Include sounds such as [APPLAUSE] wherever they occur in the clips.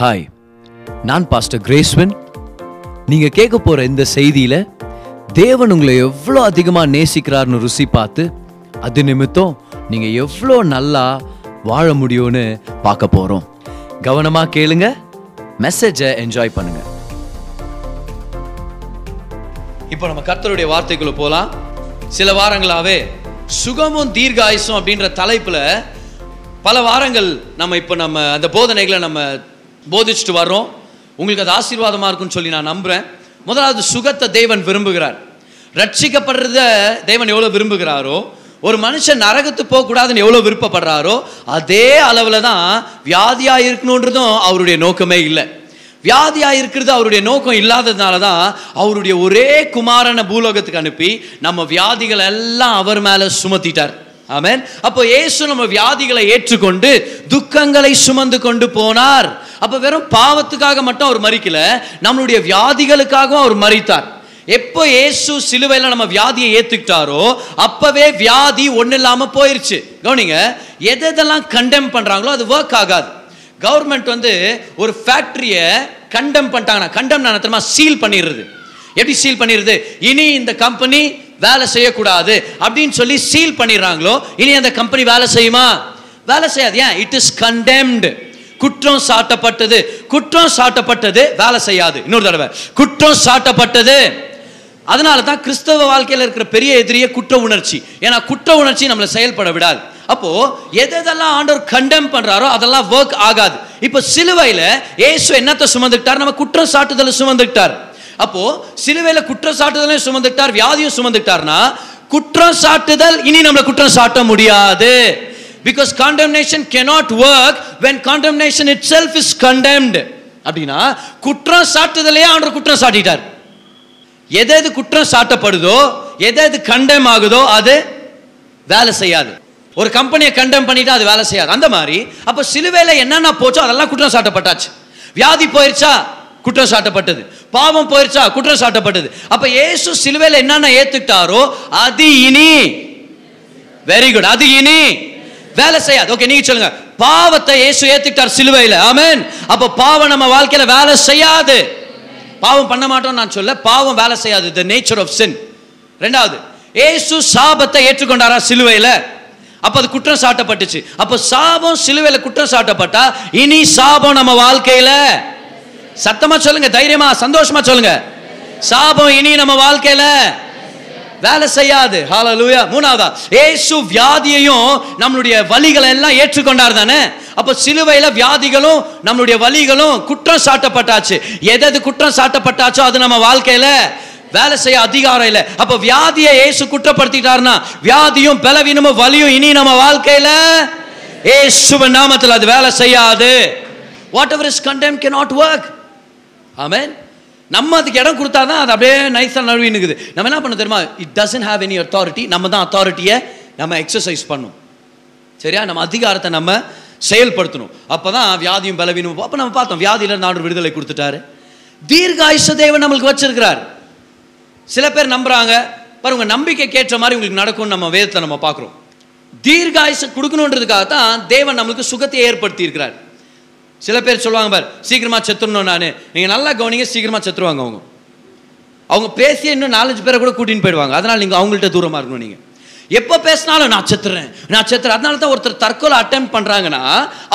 Hi நான் pastor கிரேஸ்வன் நீங்கள் கேட்க போகிற இந்த செய்தியில் தேவன் உங்களை எவ்வளோ அதிகமாக நேசிக்கிறார்னு ருசி பார்த்து அது நிமித்தம் நீங்கள் எவ்வளோ நல்லா வாழ முடியும்னு பார்க்க போகிறோம் கவனமாக கேளுங்க மெசேஜை என்ஜாய் பண்ணுங்க. இப்போ நம்ம கர்த்தருடைய வார்த்தைக்குள்ள போகலாம் சில வாரங்களாகவே சுகமும் தீர்காயுசும் அப்படின்ற தலைப்பில் பல வாரங்கள் நம்ம இப்போ நம்ம அந்த போதனைகளை நம்ம போதிச்சுட்டு வர்றோம். உங்களுக்கு அது ஆசீர்வாதமாக இருக்கும்னு சொல்லி நான் நம்புகிறேன் முதலாவது சுகத்தை தேவன் விரும்புகிறார். ரட்சிக்கப்படுறத தேவன் எவ்வளோ விரும்புகிறாரோ ஒரு மனுஷன் நரகத்து போகக்கூடாதுன்னு எவ்வளோ விருப்பப்படுறாரோ அதே அளவில் தான் வியாதியாக இருக்கணுன்றதும் அவருடைய நோக்கமே இல்லை. வியாதியாக இருக்கிறது அவருடைய நோக்கம் இல்லாததுனால தான் அவருடைய ஒரே குமாரனை பூலோகத்துக்கு அனுப்பி நம்ம வியாதிகள் எல்லாம் அவர் மேலே சுமத்திட்டார். ஆமேன். அப்போ இயேசு நம்ம வியாதிகளை ஏற்றுக்கொண்டு துக்கங்களை சுமந்து கொண்டு போனார். அப்போ வெறும் பாவத்துக்காக மட்டும் அவர் மறிக்கல நம்மளுடைய வியாதிகளுக்காகவும் அவர் மறித்தார். எப்போ இயேசு சிலுவையில் நம்ம வியாதியை ஏற்றுக்கிட்டாரோ அப்போவே வியாதி ஒன்றும் இல்லாமல் போயிருச்சு. கவனிங்க எதெல்லாம் கண்டெம் பண்ணுறாங்களோ அது ஒர்க் ஆகாது. கவர்மெண்ட் வந்து ஒரு ஃபேக்ட்ரியை கண்டெம் பண்ணிட்டாங்கன்னா கண்டம் நான் சீல் பண்ணிடுறது. எப்படி சீல் பண்ணிடுறது? இனி இந்த கம்பெனி வேலை செய்யக்கூடாது. அப்படின்னு சொல்லி சீல் பண்ணிடுறாங்களோ இனி அந்த கம்பெனி வேலை செய்யுமா? வேலை செய்யாது. ஏன்? இட் இஸ் கண்டெம்டு குற்றம் சாட்டப்பட்டது. குற்றம் சாட்டப்பட்டது வேலை செய்யாது. இன்னொரு தடவை. குற்றம் சாட்டப்பட்டது. அதனால தான் கிறிஸ்தவ வாழ்க்கையில் இருக்கிற பெரிய எதிரியே குற்ற உணர்ச்சி. ஏன்னா குற்ற உணர்ச்சி நம்மளை செயல்பட விடாது. அப்போ எது எதெல்லாம் ஆண்டவர் கண்டெம் பண்றாரோ அதெல்லாம் ஒர்க் ஆகாது. இப்போ சிலுவையில் இயேசு என்னத்தை சுமந்துக்கிட்டார்? நம்ம குற்றம் சாட்டுதலை சுமந்துக்கிட்டார். அப்போ சிலுவையில் குற்றம் சுமந்துட்டார் வியாதியும் சுமந்துட்டார்னா குற்றம் சாட்டுதல் இனி நம்மளை குற்றம் சாட்ட முடியாது. Because condemnation cannot work when when itself is condemned அப்படின்னா குற்றம் சாட்டுதலையே ஆண்டவர் குற்றம் சாட்டிட்டார். எது எது குற்றம் சாட்டப்படுதோ எது எது கண்டெம் ஆகுதோ அது வேலை செய்யாது. ஒரு கம்பெனியை கண்டெம் பண்ணிட்டா அது வேலை செய்யாது. அந்த மாதிரி அப்போ சிலுவையில் என்னென்ன போச்சோ அதெல்லாம் குற்றம் சாட்டப்பட்டாச்சு. வியாதி போயிருச்சா? குற்றம் சாட்டப்பட்டது பாவம் போயிருச்சா? குற்றம் சாட்டப்பட்டது அப்ப ஏசு சிலுவையில் என்னென்ன ஏத்துக்கிட்டாரோ அது இனி வெரி குட் அது இனி வேலை செய்யாது. ஓகே நீங்க சொல்லுங்க. பாவத்தை இயேசு ஏத்துக்கிட்டார் சிலுவையில். ஆமேன் அப்ப பாவம் நம்ம வாழ்க்கையில வேலை செய்யாது. பாவம் பண்ண மாட்டோம் நான் சொல்ல பாவம் வேலை செய்யாது. த நேச்சர் ஆஃப் சின் ரெண்டாவது ஏசு சாபத்தை ஏற்றுக்கொண்டாரா சிலுவையில்? அப்ப அது குற்றம் சாட்டப்பட்டுச்சு அப்ப சாபம் சிலுவையில் குற்றம் சாட்டப்பட்டா இனி சாபம் நம்ம வாழ்க்கையில சத்தமா சொல்லுங்க தைரியமா சந்தோஷமா சொல்லுங்க. சாபம் இனி நம்ம வாழ்க்கையில வேலை செய்யாது. ஹாலலூயா மூணாவதா ஏசு வியாதியையும் நம்மளுடைய வழிகளை எல்லாம் ஏற்றுக்கொண்டார் தானே? அப்போ சிலுவையில் வியாதிகளும் நம்மளுடைய வலிகளும் குற்றம் சாட்டப்பட்டாச்சு. எது எது குற்றம் சாட்டப்பட்டாச்சோ அது நம்ம வாழ்க்கையில வேலை செய்ய அதிகாரம் இல்லை. அப்போ வியாதியை ஏசு குற்றப்படுத்திட்டாருன்னா வியாதியும் பலவீனமும் வலியும் இனி நம்ம வாழ்க்கையில ஏசுவ நாமத்தில் அது வேலை செய்யாது. Whatever is condemn cannot work amen நம்ம அதுக்கு இடம் கொடுத்தா தான் அது அப்படியே நைஸாக நழுவி நிற்குது நம்ம என்ன பண்ண தெரியுமா? It doesn't have any authority நம்ம தான் அத்தாரிட்டியை நம்ம எக்ஸசைஸ் பண்ணும். சரியா? நம்ம அதிகாரத்தை நம்ம செயல்படுத்தணும். அப்போ தான் வியாதியும் பலவீனமும் அப்போ நம்ம பார்த்தோம் வியாதியில ஆண்டு விடுதலை கொடுத்துட்டாரு. தீர்காயுஷ தேவன் நம்மளுக்கு வச்சிருக்கிறார். சில பேர் நம்புகிறாங்க பாருங்க நம்பிக்கைக்கு ஏற்ற மாதிரி உங்களுக்கு நடக்கும்னு நம்ம வேதத்தை நம்ம பார்க்குறோம். தீர்காயுஷ கொடுக்கணுன்றதுக்காக தான் தேவன் நம்மளுக்கு சுகத்தை ஏற்படுத்தி இருக்கிறார் சில பேர் சொல்லுவாங்க பார் சீக்கிரமாக செத்துடணும் நான். நீங்கள் நல்லா கவனிங்க சீக்கிரமாக செத்துருவாங்க அவங்க. அவங்க பேசி இன்னும் நாலஞ்சு பேரை கூட கூட்டின்னு போயிடுவாங்க. அதனால் நீங்கள் அவங்கள்ட்ட தூரமாக இருக்கணும் நீங்கள் எப்போ பேசினாலும் நான் செத்துறேன் நான் செத்துறேன். அதனால தான் ஒருத்தர் தற்கொலை அட்டம் பண்ணுறாங்கன்னா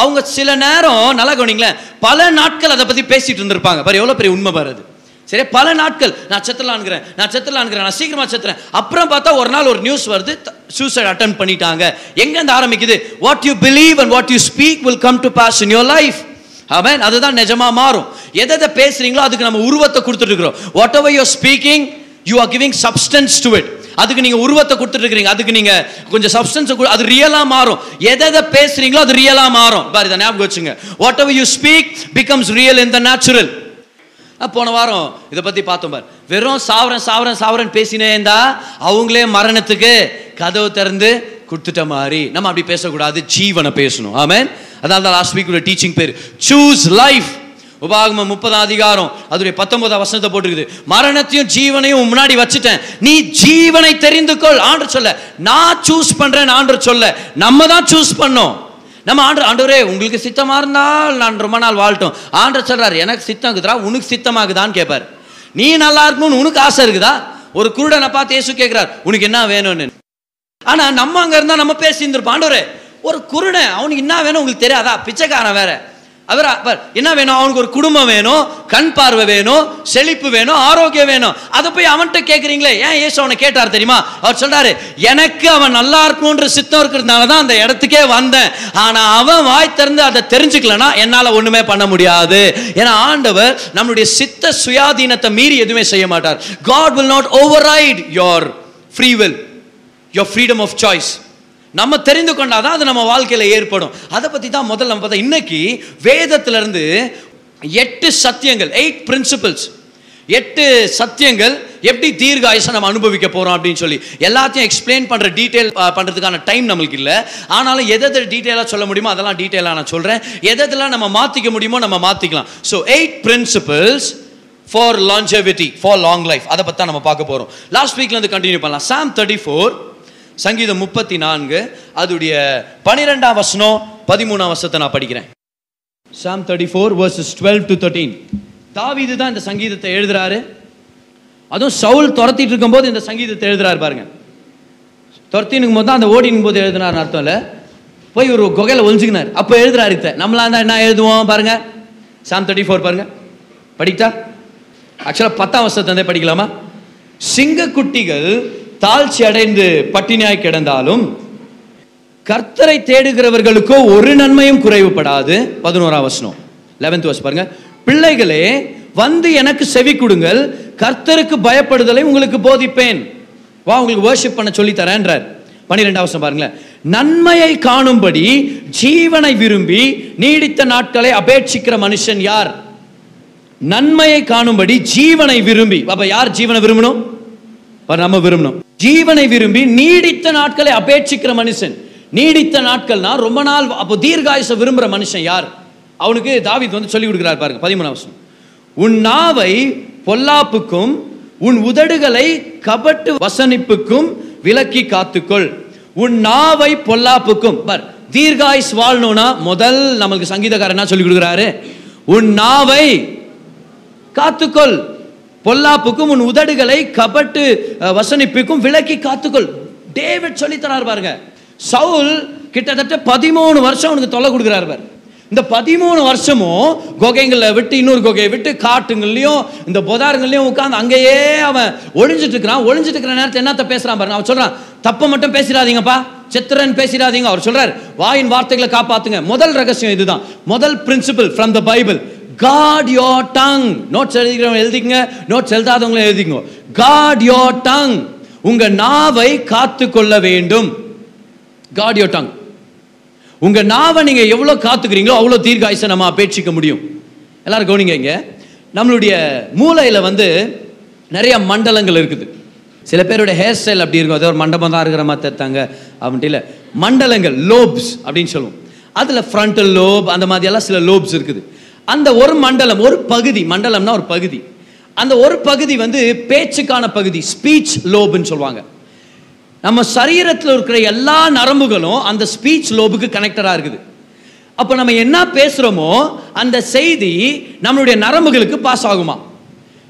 அவங்க சில நேரம் நல்லா கவனிங்களேன் பல நாட்கள் அதை பற்றி பேசிட்டு இருந்திருப்பாங்க. பாரு எவ்வளோ பெரிய உண்மை பாரு அது. சரி பல நாட்கள் நான் செத்துலான்ங்கிறேன் நான் செத்துலான்ங்கிறேன் நான் சீக்கிரமாக செத்துறேன். அப்புறம் பார்த்தா ஒரு நாள் ஒரு நியூஸ் வருது சூசைட் அட்டன் பண்ணிட்டாங்க. எங்கேருந்து ஆரம்பிக்குது? What you believe and what you speak will come to pass in your life amen அதுதான் நிஜமாக மாறும். எதை எதை பேசுகிறீங்களோ அதுக்கு நம்ம உருவத்தை கொடுத்துட்ருக்குறோம் whatever you're speaking you are giving substance to it அதுக்கு நீங்கள் உருவத்தை கொடுத்துட்ருக்குறீங்க அதுக்கு நீங்கள் கொஞ்சம் சப்ஸ்டன்ஸ் அது ரியலாக மாறும். எதை எதை பேசுகிறீங்களோ அது ரியலாக மாறும். பாரு இதை ஞாபகம் வச்சுங்க. Whatever you speak becomes real in the natural போன வாரம் இதை பற்றி பார்த்தோம் பார். வெறும் சாவரன் சாவரன் சாவரன் பேசினே இருந்தா அவங்களே மரணத்துக்கு கதவு திறந்து கொடுத்துட்ட மாதிரி நம்ம அப்படி பேசக்கூடாது ஜீவனை பேசணும். ஆமேன். அதனால தான் லாஸ்ட் வீக் டீச்சிங் பேர் சூஸ் லைஃப் உபாகம முப்பதாம் அதிகாரம் அதோடைய பத்தொன்பதாம் வசனத்தை போட்டுருக்குது. மரணத்தையும் ஜீவனையும் முன்னாடி வச்சுட்டேன். நீ ஜீவனை தெரிந்து கொள் ஆண்டு சொல்ல நான் சூஸ் பண்றேன் ஆண்டு சொல்ல நம்ம தான் சூஸ் பண்ணோம். நம்ம ஆண்டு ஆண்டவரே உங்களுக்கு சித்தமாக இருந்தால் நான் ரொம்ப நாள் வாழட்டும். ஆண்டு சொல்கிறார் எனக்கு சித்தம் இருக்குதா உனக்கு சித்தமாகுதான்னு கேட்பார் நீ நல்லா இருக்கணும்னு உனக்கு ஆசை இருக்குதா? ஒரு குருடனை பார்த்து ஏசு கேட்குறார் உனக்கு என்ன வேணும்னு? ஆனால் நம்ம அங்கே இருந்தால் நம்ம பேசி இருந்திருப்போம் ஆண்டவரே ஒரு குருணை அவனுக்கு என்ன வேணும் உங்களுக்கு தெரியாதா? பிச்சைக்காரன் வேற. அவர் என்ன வேணும்? அவனுக்கு ஒரு குடும்பம் வேணும் கண் பார்வை வேணும் செழிப்பு வேணும் ஆரோக்கியம் வேணும். அதை போய் அவன்கிட்ட கேட்குறீங்களே ஏன் ஏசு அவனை கேட்டார் தெரியுமா? அவர் சொல்றாரு எனக்கு அவன் நல்லா இருக்கணுன்ற சித்தம் இருக்கிறதுனால தான் அந்த இடத்துக்கே வந்தேன். ஆனால் அவன் வாய் திறந்து அதை தெரிஞ்சுக்கலனா என்னால் ஒன்றுமே பண்ண முடியாது. ஏன்னா ஆண்டவர் நம்மளுடைய சித்த சுயாதீனத்தை மீறி எதுவுமே செய்ய மாட்டார். God will not override free free will your freedom of choice நம்ம தெரிந்து கொண்டாதான் அது நம்ம வாழ்க்கையில் ஏற்படும். அதை பற்றி தான் முதல்ல நம்ம பார்த்தா இன்னைக்கு வேதத்திலிருந்து எட்டு சத்தியங்கள் எயிட் பிரின்சிபல்ஸ் எட்டு சத்தியங்கள் எப்படி தீர்காயுசை நம்ம அனுபவிக்க போகிறோம் அப்படின்னு சொல்லி. எல்லாத்தையும் எக்ஸ்பிளைன் பண்ணுற டீட்டெயில் பண்ணுறதுக்கான டைம் நம்மளுக்கு இல்லை. ஆனாலும் எதை எதை டீட்டெயிலாக சொல்ல முடியுமோ அதெல்லாம் டீட்டெயிலாக நான் சொல்கிறேன் எதெல்லாம் நம்ம மாற்றிக்க முடியுமோ நம்ம மாற்றிக்கலாம் so eight principles for longevity for long life அதை பற்றி தான் நம்ம பார்க்க போகிறோம் லாஸ்ட் வீக்லேருந்து கண்டினியூ பண்ணலாம். சாம் தேர்ட்டி ஃபோர் சங்கீதம் முப்பத்தி நான்கு அதுடைய பனிரெண்டாம் வசனம் பதிமூணாம் வசத்தை நான் படிக்கிறேன். Psalm thirty four verses twelve to thirteen தாவிது தான் இந்த சங்கீதத்தை எழுதுறாரு. அதுவும் சவுல் துரத்திட்டு இருக்கும்போது இந்த சங்கீதத்தை எழுதுறாரு பாருங்க. துரத்தினுக்கும் போது தான் அந்த ஓடினும் போது எழுதினார் அர்த்தம் இல்லை. போய் ஒரு குகையில் ஒழிஞ்சுக்கினார் அப்போ எழுதுறாரு இத்த நம்மளா இருந்தால் என்ன எழுதுவோம் பாருங்க. சாம் தேர்ட்டி ஃபோர் பாருங்க படிக்கிட்டா ஆக்சுவலாக பத்தாம் வருஷத்தை படிக்கலாமா? சிங்கக்குட்டிகள் தாழ்ச்சி அடைந்து பட்டினியாய் கிடந்தாலும் கர்த்தரை தேடுகிறவர்களுக்கோ ஒரு நன்மையும் குறைவுபடாது. பதினோராம் வசனம். லெவன்த் வர்ஸ் பாருங்க. பிள்ளைகளே வந்து எனக்கு செவி கொடுங்கள். கர்த்தருக்கு பயப்படுதலை உங்களுக்கு போதிப்பேன். வா உங்களுக்கு வர்ஷிப் பண்ண சொல்லி தரேன்றார் பன்னிரெண்டாம் வசனம் பாருங்களேன். நன்மையை காணும்படி ஜீவனை விரும்பி நீடித்த நாட்களை அபேட்சிக்கிற மனுஷன் யார்? நன்மையை காணும்படி ஜீவனை விரும்பி. அப்ப யார் ஜீவனை விரும்பணும்? நம்ம விரும்பணும். ஜீவனை விரும்பி நீடித்த நாட்களை அபேட்சிக்கிற மனுஷன். நீடித்த நாட்கள்னா ரொம்ப நாள் அப்போ தீர்காயுச விரும்புற மனுஷன் யார்? அவனுக்கு தாவித் வந்து சொல்லி கொடுக்குறாரு பாருங்க பதிமூணாம் வருஷம் உன் நாவை பொல்லாப்புக்கும் உன் உதடுகளை கபட்டு வசனிப்புக்கும் விலக்கி காத்துக்கொள். உன் நாவை பொல்லாப்புக்கும் பார் தீர்காயுஸ் வாழணும்னா முதல் நமக்கு சங்கீதக்காரன் என்ன சொல்லி கொடுக்குறாரு? உன் நாவை காத்துக்கொள். பொல்லாப்புக்கும் உன் உதடுகளை கபட்டு வசனிப்புக்கும் விலக்கி காத்துக்கொள். டேவிட் சொல்லி தரார் பாருங்க. சவுல் கிட்டத்தட்ட பதிமூணு வருஷம் அவனுக்கு தொல்லை கொடுக்குறாரு பாரு. இந்த பதிமூணு வருஷமும் குகைங்களை விட்டு இன்னொரு குகையை விட்டு காட்டுங்கள்லையும் இந்த பொதாருங்கள்லையும் உட்காந்து அங்கேயே அவன் ஒழிஞ்சிட்டு இருக்கிறான். ஒழிஞ்சிட்டு இருக்கிற நேரத்தை என்னத்த பேசுறான் பாருங்க. அவன் சொல்றான் தப்பை மட்டும் பேசிடாதீங்கப்பா. சித்திரன் பேசிடாதீங்க. அவர் சொல்கிறார் வாயின் வார்த்தைகளை காப்பாத்துங்க. முதல் ரகசியம் இதுதான். முதல் principle from the Bible guard your tongue notes எழுதிக்கிறவங்க எழுதிக்கங்க. நோட்ஸ் எழுதாதவங்களும் எழுதிங்க காட் யோர் டங் உங்க நாவை காத்து கொள்ள வேண்டும். காட் யோர் டங் உங்க நாவை நீங்க எவ்வளவு காத்துக்கிறீங்களோ அவ்வளோ தீர்க்காயுசை நம்ம அபேட்சிக்க முடியும். எல்லாரும் கவனிங்க இங்க. நம்மளுடைய மூளையில வந்து நிறைய மண்டலங்கள் இருக்குது. சில பேருடைய ஹேர் ஸ்டைல் அப்படி இருக்கும். அது ஒரு மண்டபம் தான் இருக்கிற மாதிரி தத்தாங்க அப்படின்ட்டு இல்லை. மண்டலங்கள் லோப்ஸ் அப்படின்னு சொல்லுவோம். அதில் ஃப்ரண்டல் லோப் அந்த மாதிரி எல்லாம் சில லோப்ஸ் இருக்குது. அந்த ஒரு மண்டலம் ஒரு பகுதி மண்டலம்னா ஒரு பகுதி. அந்த ஒரு பகுதி வந்து பேச்சுக்கான பகுதி ஸ்பீச் லோபுன்னு சொல்லுவாங்க. நம்ம சரீரத்தில் இருக்கிற எல்லா நரம்புகளும் அந்த ஸ்பீச் லோபுக்கு கனெக்டடாக இருக்குது. அப்போ நம்ம என்ன பேசுகிறோமோ அந்த செய்தி நம்மளுடைய நரம்புகளுக்கு பாஸ் ஆகுமா?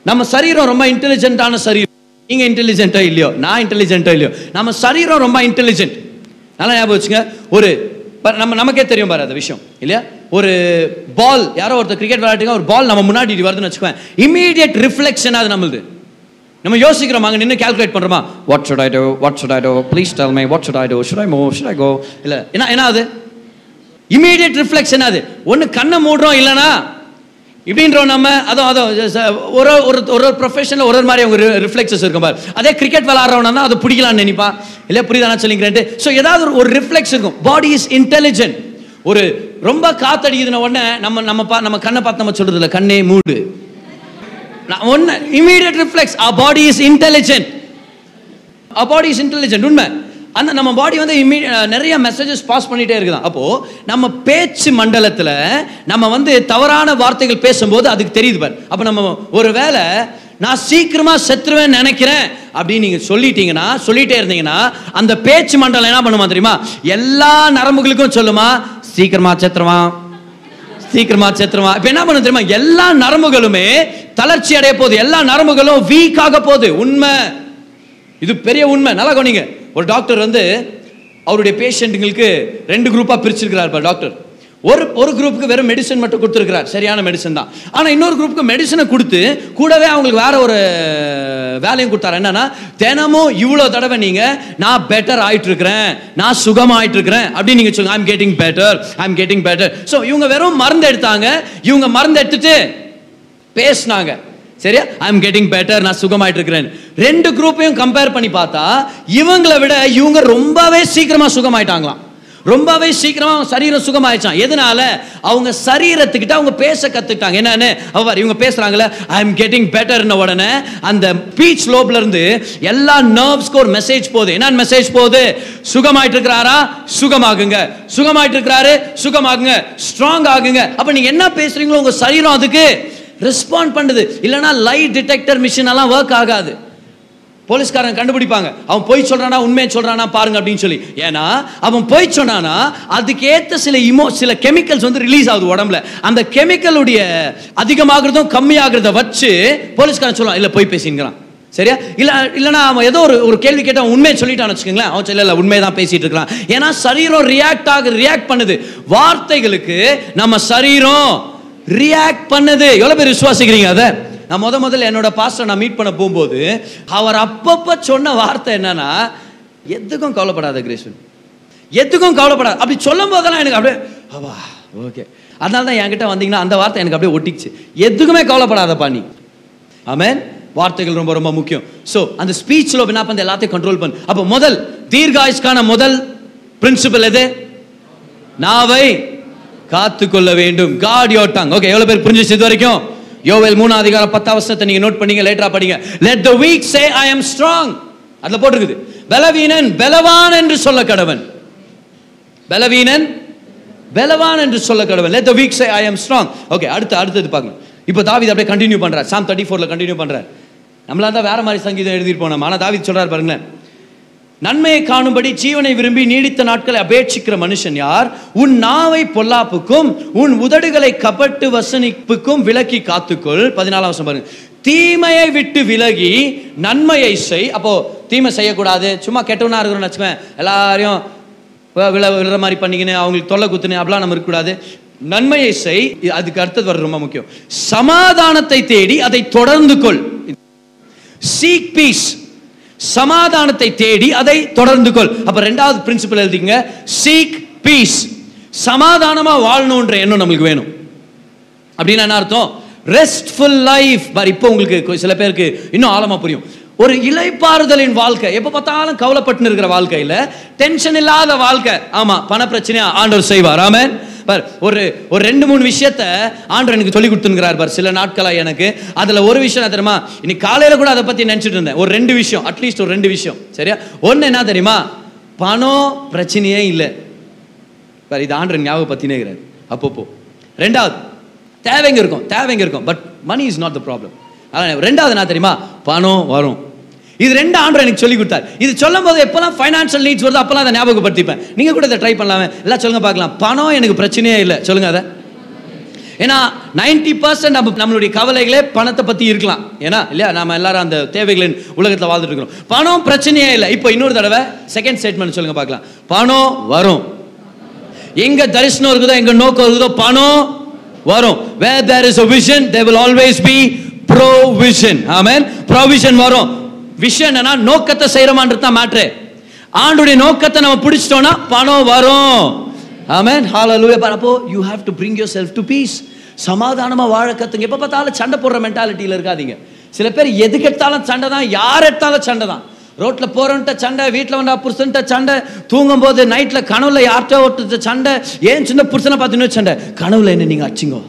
நம்ம சரீரம் ரொம்ப இன்டெலிஜென்ட்டான சரீரம். நீங்கள் இன்டெலிஜென்ட்டோ இல்லையோ? நான் இன்டெலிஜென்ட்டோ இல்லையோ? நம்ம சரீரம் ரொம்ப இன்டெலிஜென்ட் நல்லா ஞாபகம் வச்சுங்க. ஒரு நம்ம நமக்கே தெரியும் பாரு அந்த விஷயம் இல்லையா? ஒரு பால் யாரோ ஒருத்தர் கிரிக்கெட் விளையாட்டுங்க ஒரு பால் நம்ம முன்னாடி வருதுன்னு வச்சுக்கோங்க இமீடியட் ரிஃப்ளெக்ஷன் அது நம்மளுது. நம்ம யோசிக்கிறோம் அங்கே நின்று கால்குலேட் பண்ணுறோமா what should I do? What should I please tell my what should I do? Should I move? Should I இல்லை என்ன என்ன அது? இமீடியட் ரிஃப்ளெக்ஷன் அது. ஒன்று கண்ணை மூடுறோம் இல்லைனா இப்படின்றோம் நம்ம அதான் அதான் ஒரு ஒரு ஒரு ஒரு ப்ரொஃபஷனில் ஒரு ஒரு மாதிரி அவங்க ரிஃப்ளெக்ஸஸ் இருக்கும் பாரு. அதே கிரிக்கெட் விளாட்றவனா அதை பிடிக்கலாம்னு நினைப்பா? இல்லை புரியுதானா சொல்லிங்கிறேன்ட்டு ஸோ ஏதாவது ஒரு- ஒரு ரிஃப்ளெக்ஸ் இருக்கும். பாடி இஸ் இன்டெலிஜென்ட் ஒரு ரொம்ப காத்தடிக்குதுன உடனே நம்ம நம்ம பா நம்ம கண்ணை பார்த்து நம்ம சொல்கிறது இல்லை கண்ணே மூடு. நான் ஒன்று immediate reflex a body is intelligent a body is intelligent உண்மை. அந்த நம்ம பாடி வந்து இம்மீ நிறைய மெசேஜஸ் பாஸ் பண்ணிகிட்டே இருக்குதான். அப்போது நம்ம பேச்சு மண்டலத்தில் நம்ம வந்து தவறான வார்த்தைகள் பேசும்போது அதுக்கு தெரியுது பார். அப்போ நம்ம ஒரு வேளை நான் சீக்கிரமாக செத்துருவேன் நினைக்கிறேன் அப்படின்னு நீங்கள் சொல்லிட்டீங்கன்னா சொல்லிட்டே இருந்தீங்கன்னா அந்த பேச்சு மண்டலம் என்ன பண்ணுமா தெரியுமா? எல்லா நரம்புகளுக்கும் சொல்லுமா சீக்கிரமா செத்துருவான் சீக்கிரமா செத்துருமா இப்ப என்ன பண்ண தெரியுமா? எல்லா நரம்புகளுமே தளர்ச்சி அடைய போகுது. எல்லா நரம்புகளும் வீக் ஆக போகுது. உண்மை. இது பெரிய உண்மை. நல்லா கொனிங்க ஒரு டாக்டர் வந்து அவருடைய பேஷண்ட்டுங்களுக்கு ரெண்டு குரூப்பாக பிரிச்சிருக்கிறார் டாக்டர். ஒரு ஒரு குரூப்புக்கு வெறும் மெடிசன் மட்டும் கொடுத்துருக்கிறார். சரியான மெடிசன் தான். ஆனால் இன்னொரு குரூப்புக்கு மெடிசனை கொடுத்து கூடவே அவங்களுக்கு வேற ஒரு வேலையும் கொடுத்தாரு. என்னன்னா தினமும் இவ்வளோ தடவை நீங்கள் நான் பெட்டர் ஆகிட்டு இருக்கிறேன் நான் சுகமாயிட்டு இருக்கிறேன் அப்படின்னு நீங்கள் சொல்லுங்க I'm getting better I'm getting better so இவங்க வெறும் மருந்து எடுத்தாங்க. இவங்க மருந்து எடுத்துட்டு பேசினாங்க. சரியா? ஐ எம் கெட்டிங் பெட்டர் நான் சுகமாயிட்டு இருக்கிறேன் ரெண்டு குரூப்பையும் கம்பேர் பண்ணி பார்த்தா இவங்களை விட இவங்க ரொம்பவே சீக்கிரமா சுகமாயிட்டாங்களாம். ரொம்பவே சீக்கிரமா அவங்க சரீரம் சுகமாயிடுச்சான் எதனால? அவங்க சரீரத்துக்கிட்ட அவங்க பேச கத்துக்கிட்டாங்க. என்னன்னு? அவர் இவங்க பேசுறாங்கல்ல ஐ எம் கெட்டிங் பெட்டர்ன உடனே அந்த பீச் லோப்ல இருந்து எல்லா நர்வ்ஸ்க்கு ஒரு மெசேஜ் போகுது. என்னன்னு மெசேஜ் போகுது? சுகமாயிட்டு இருக்கிறாரா சுகமாகுங்க. சுகமாயிட்டு இருக்கிறாரு சுகமாகுங்க. ஸ்ட்ராங் ஆகுங்க. அப்ப நீங்க என்ன பேசுறீங்களோ உங்க சரீரம் அதுக்கு. ரெஸ்பாண்ட் பண்ணுது. இல்லைன்னா லைட் டிடெக்டர் மிஷின் எல்லாம் ஒர்க் ஆகாது. போலீஸ்காரன் கண்டுபிடிப்பாங்க. அவன் பொய் சொல்றானா உண்மையை சொல்றானா பாருங்க அப்படின்னு சொல்லி. ஏன்னா அவன் பொய் சொன்னானா அதுக்கேற்ற சில இமோ சில கெமிக்கல்ஸ் வந்து ரிலீஸ் ஆகுது உடம்புல. அந்த கெமிக்கலுடைய அதிகமாகிறதும் கம்மியாகிறத வச்சு போலீஸ்காரன் சொல்லுவான் இல்லை போய் பேசிங்கிறான் சரியா? இல்லை இல்லைனா அவன் ஏதோ ஒரு ஒரு கேள்வி கேட்டால் உண்மையை சொல்லிட்டான்னு வச்சுக்கோங்களேன். அவன் சொல்ல இல்லை உண்மையை தான் பேசிட்டு இருக்கான் ஏன்னா சரீரம் ரியாக்ட் ஆகுது ரியாக்ட் பண்ணுது. வார்த்தைகளுக்கு நம்ம சரீரம் ரியாக்ட் பண்ணது. எவ்வளோ பேர் விசுவாசிக்கிறீங்க அதை? நான் முத முதல்ல என்னோட பாஸ்டர் நான் மீட் பண்ண போகும்போது அவர் அப்பப்போ சொன்ன வார்த்தை என்னன்னா எதுக்கும் கவலைப்படாத கிரேஸ்வன் எதுக்கும் கவலைப்படாத அப்படி சொல்லும் போதெல்லாம் எனக்கு அப்படியே அவா ஓகே அதனால தான் என்கிட்ட வந்தீங்கன்னா அந்த வார்த்தை எனக்கு அப்படியே ஒட்டிச்சு எதுக்குமே கவலைப்படாதப்பா நீ. ஆமென் வார்த்தைகள் ரொம்ப ரொம்ப முக்கியம். ஸோ அந்த ஸ்பீச்சில் என்ன பண்ண எல்லாத்தையும் கண்ட்ரோல் பண்ணு. அப்போ முதல் தீர்காயுஷ்கான முதல் பிரின்சிபல் எது? நாவை காத்துக்கொள்ள வேண்டும். காட் யோர் டங் ஓகே எவ்வளவு பேர் புரிஞ்சிச்சு இது வரைக்கும்? யோவேல் மூணு அதிகாரம் பத்தாம் வருஷத்தை நீங்க நோட் பண்ணீங்க லேட்டரா படிங்க. Let the weak say I am strong அதுல போட்டிருக்குது. பலவீனன் பலவான் என்று சொல்ல கடவன். பலவீனன் பலவான் என்று சொல்ல கடவன். Let the weak say I am strong okay அடுத்து அடுத்தது பாருங்க இப்போ தாவீது அப்படியே கண்டினியூ பண்றார். சாம் தேர்ட்டி ஃபோர்ல கண்டினியூ பண்றார். நம்மளா தான் வேற மாதிரி சங்கீதம் எழுதிட்டு போனோம் ஆனால் தாவித் சொல்றாரு பாருங்களேன். நன்மையை காணும்படி ஜீவனை விரும்பி நீடித்த நாட்களை அபேட்சிக்கிற மனுஷன் யார்? உன் நாவை பொல்லாப்புக்கும் உன் உதடுகளை கபட்டு வசனிப்புக்கும் விலக்கி காத்துக்கொள். பதினாலாம் வருஷம் பாருங்க. தீமையை விட்டு விலகி நன்மையை செய். அப்போ தீமை செய்யக்கூடாது. சும்மா கெட்டவனா இருக்கிறோம்னு வச்சுக்கோங்க எல்லாரையும் விழ விழுற மாதிரி பண்ணிக்கின்னு அவங்களுக்கு தொல்லை குத்துன்னு அப்படிலாம் நம்ம இருக்கக்கூடாது. நன்மையை செய். அதுக்கு அடுத்தது வர ரொம்ப முக்கியம். சமாதானத்தை தேடி அதை தொடர்ந்து கொள். சீக் பீஸ் சமாதானத்தை தேடி அதை தொடர்ந்து கொள். அப்ப ரெண்டாவது பிரின்சிபல் எழுதிங்க சீக் பீஸ் சமாதானமா வாழணுன்ற எண்ணம் நம்மளுக்கு வேணும். அப்படின்னு என்ன அர்த்தம்? ரெஸ்ட்ஃபுல் லைஃப் பார் இப்போ உங்களுக்கு சில பேருக்கு இன்னும் ஆழமா புரியும். ஒரு இலைப்பாறுதலின் வாழ்க்கை எப்போ பார்த்தாலும் கவலைப்பட்டு இருக்கிற வாழ்க்கையில் டென்ஷன் இல்லாத வாழ்க்கை. ஆமாம் பண பிரச்சனையா ஆண்டவர் செய்வார். ஆமென் பார் ஒரு ஒரு ரெண்டு மூணு விஷயத்த ஆண்டு எனக்கு சொல்லி கொடுத்துருக்கிறார் பார் சில நாட்களாக எனக்கு. அதில் ஒரு விஷயம் என்ன தெரியுமா? இன்னைக்கு காலையில் கூட அதை பற்றி நினச்சிட்டு இருந்தேன். ஒரு ரெண்டு விஷயம் அட்லீஸ்ட் ஒரு ரெண்டு விஷயம். சரியா? ஒன்று என்ன தெரியுமா? பணம் பிரச்சனையே இல்லை. பார் இது ஆண்டு ஞாபகம் பற்றினே இருக்கிறார் அப்பப்போ ரெண்டாவது தேவைங்க இருக்கும் தேவைங்க இருக்கும். But money is not the problem அதான் ரெண்டாவது என்ன தெரியுமா? பணம் வரும். இது ரெண்டு ஆண்டு எனக்கு சொல்லி கொடுத்தார். இது சொல்லும் போது எப்பெல்லாம் ஃபைனான்ஷியல் நீட்ஸ் வருதோ அப்பெல்லாம் அதை ஞாபகப்படுத்திப்பேன். நீங்க கூட இதை ட்ரை பண்ணலாமே. எல்லாம் சொல்லுங்க பார்க்கலாம். பணம் எனக்கு பிரச்சனையே இல்லை. சொல்லுங்க அதை. ஏன்னா நைன்டி பர்சன்ட் நம்ம நம்மளுடைய கவலைகளே பணத்தை பத்தி இருக்கலாம். ஏன்னா இல்லையா? நாம எல்லாரும் அந்த தேவைகளின் உலகத்தில் வாழ்ந்துட்டு இருக்கிறோம். பணம் பிரச்சனையே இல்லை. இப்போ இன்னொரு தடவை செகண்ட் ஸ்டேட்மெண்ட் சொல்லுங்க பார்க்கலாம். பணம் வரும். எங்க தரிசனம் இருக்குதோ எங்க நோக்கம் இருக்குதோ பணம் வரும். Where there is a vision there will always be provision amen provision வரும். விஷயம் என்னன்னா நோக்கத்தை செய்யறமான்றது தான் மேட்ரு ஆண்டுடைய நோக்கத்தை நம்ம பிடிச்சிட்டோம்னா பணம் வரும். ஆமென் ஹalleluya அப்போ have to bring yourself to peace சமாதானமாக வாழ கற்றுங்க எப்போ பார்த்தாலும் சண்டை போடுற மென்டாலிட்டியில் இருக்காதீங்க. சில பேர் எதுக்கு எடுத்தாலும் சண்டை தான் யார் எடுத்தாலும் சண்டை தான். ரோட்டில் போகிறோன்ட்ட சண்டை வீட்டில் வந்தா புருஷன்ட்ட சண்டை தூங்கும் போது நைட்டில் கனவுல யார்கிட்ட ஒருத்த சண்டை ஏன் சின்ன புருஷனை பார்த்துன்னு சண்டை? கனவுல என்ன நீங்க அடிச்சிங்கோ?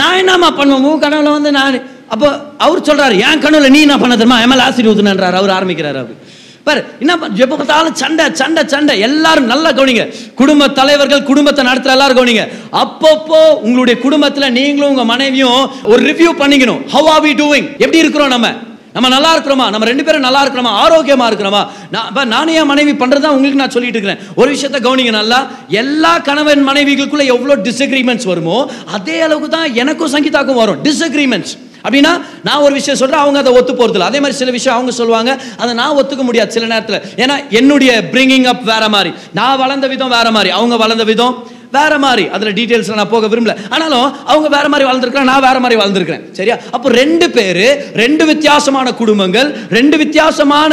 நான் என்னம்மா பண்ணுவேன்? உன் கனவுல வந்து நான் அப்போ அவர் சொல்கிறார் என் கனவுல நீ என்ன பண்ண தெரியுமா? எம்எல் ஆசிரியர் ஊத்துனன்றார் அவர் ஆரம்பிக்கிறார் அவர். பாரு என்ன பண்- பார்த்தாலும் சண்டை சண்டை சண்டை. எல்லாரும் நல்லா கவனிங்க. குடும்ப தலைவர்கள் குடும்பத்தை நடத்துகிற எல்லாரும் கவனிங்க. அப்பப்போ உங்களுடைய குடும்பத்தில் நீங்களும் உங்கள் மனைவியும் ஒரு ரிவ்யூ பண்ணிக்கணும். ஹவ் ஆர் வி டூயிங் எப்படி இருக்கிறோம் நம்ம? நம்ம நல்லா இருக்கிறோமா? நம்ம ரெண்டு பேரும் நல்லா இருக்கிறோமா? ஆரோக்கியமாக இருக்கிறோமா? நான் இப்போ நானே என் மனைவி பண்ணுறது தான் உங்களுக்கு நான் சொல்லிட்டு இருக்கிறேன். ஒரு விஷயத்த கவனிங்க நல்லா. எல்லா கணவன் மனைவிகளுக்குள்ளே எவ்வளோ டிஸ்அக்ரிமெண்ட்ஸ் வருமோ அதே அளவுக்கு தான் எனக்கும் சங்கீதாக்கும் வரும். டிஸ்அக்ரிமெண்ட்ஸ் அப்படின்னா நான் ஒரு விஷயம் சொல்கிறேன் அவங்க அதை ஒத்து போகிறதில்ல அதே மாதிரி சில விஷயம் அவங்க சொல்லுவாங்க அதை நான் ஒத்துக்க முடியாது சில நேரத்தில். ஏன்னா என்னுடைய பிரிங்கிங் அப் வேற மாதிரி. நான் வளர்ந்த விதம் வேற மாதிரி. அவங்க வளர்ந்த விதம் வேற மாதிரி. அதில் டீடைல்ஸ் நான் போக விரும்பல. ஆனாலும் அவங்க வேற மாதிரி வாழ்ந்திருக்கிறேன் நான் வேற மாதிரி வாழ்ந்திருக்கிறேன். சரியா? அப்போ ரெண்டு பேர் ரெண்டு வித்தியாசமான குடும்பங்கள் ரெண்டு வித்தியாசமான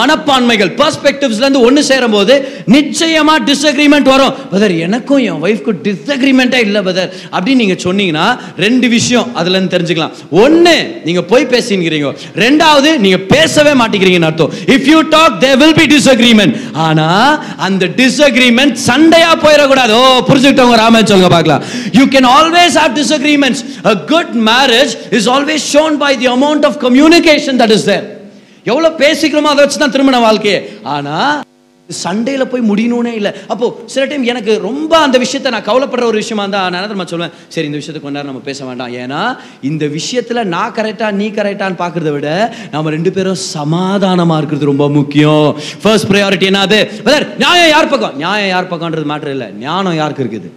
மனப்பான்மைகள் பர்ஸ்பெக்டிவ்ஸ்லேருந்து இருந்து ஒன்னு சேரும் போது நிச்சயமா டிஸ்அக்ரிமெண்ட் வரும். பதர் எனக்கும் என் ஒய்ஃப்க்கும் டிஸ்அக்ரிமெண்ட்டே இல்லை பதர் அப்படின்னு நீங்க சொன்னீங்கன்னா ரெண்டு விஷயம் அதுல இருந்து தெரிஞ்சுக்கலாம். ஒன்னு நீங்க போய் பேசிக்கிறீங்க ரெண்டாவது நீங்க பேசவே மாட்டேங்கிறீங்கன்னு அர்த்தம். If you talk they will be disagreement ஆனா அந்த டிஸ்அக்ரிமெண்ட் சண்டையா போயிடக்கூடாது. ஓ புரிஞ்சுக்கிட்டவங்க ராமே சொல்லுங்க பார்க்கலாம் you can always have disagreements a good marriage is always shown by the amount of communication that is there எவ்வளோ பேசிக்கிறோமோ அதை வச்சு தான் திருமண வாழ்க்கையே ஆனால் சண்டையில் போய் முடியணும்னே இல்லை. அப்போ சில டைம் எனக்கு ரொம்ப அந்த விஷயத்தை நான் கவலைப்படுற ஒரு விஷயமா இருந்தா நான் என்ன சொல்லுவேன் சரி இந்த விஷயத்துக்கு கொண்டாரு நேரம் நம்ம பேச வேண்டாம். ஏன்னா இந்த விஷயத்துல நான் கரெக்டா நீ கரெக்டான்னு பார்க்குறத விட நம்ம ரெண்டு பேரும் சமாதானமா இருக்கிறது ரொம்ப முக்கியம். ஃபர்ஸ்ட் ப்ரையாரிட்டி என்னது? brother, நியாயம் யார் பக்கம்? நியாயம் யார் பக்கம்ன்றது மேட்டர் இல்லை. ஞானம் யாருக்கு இருக்குது?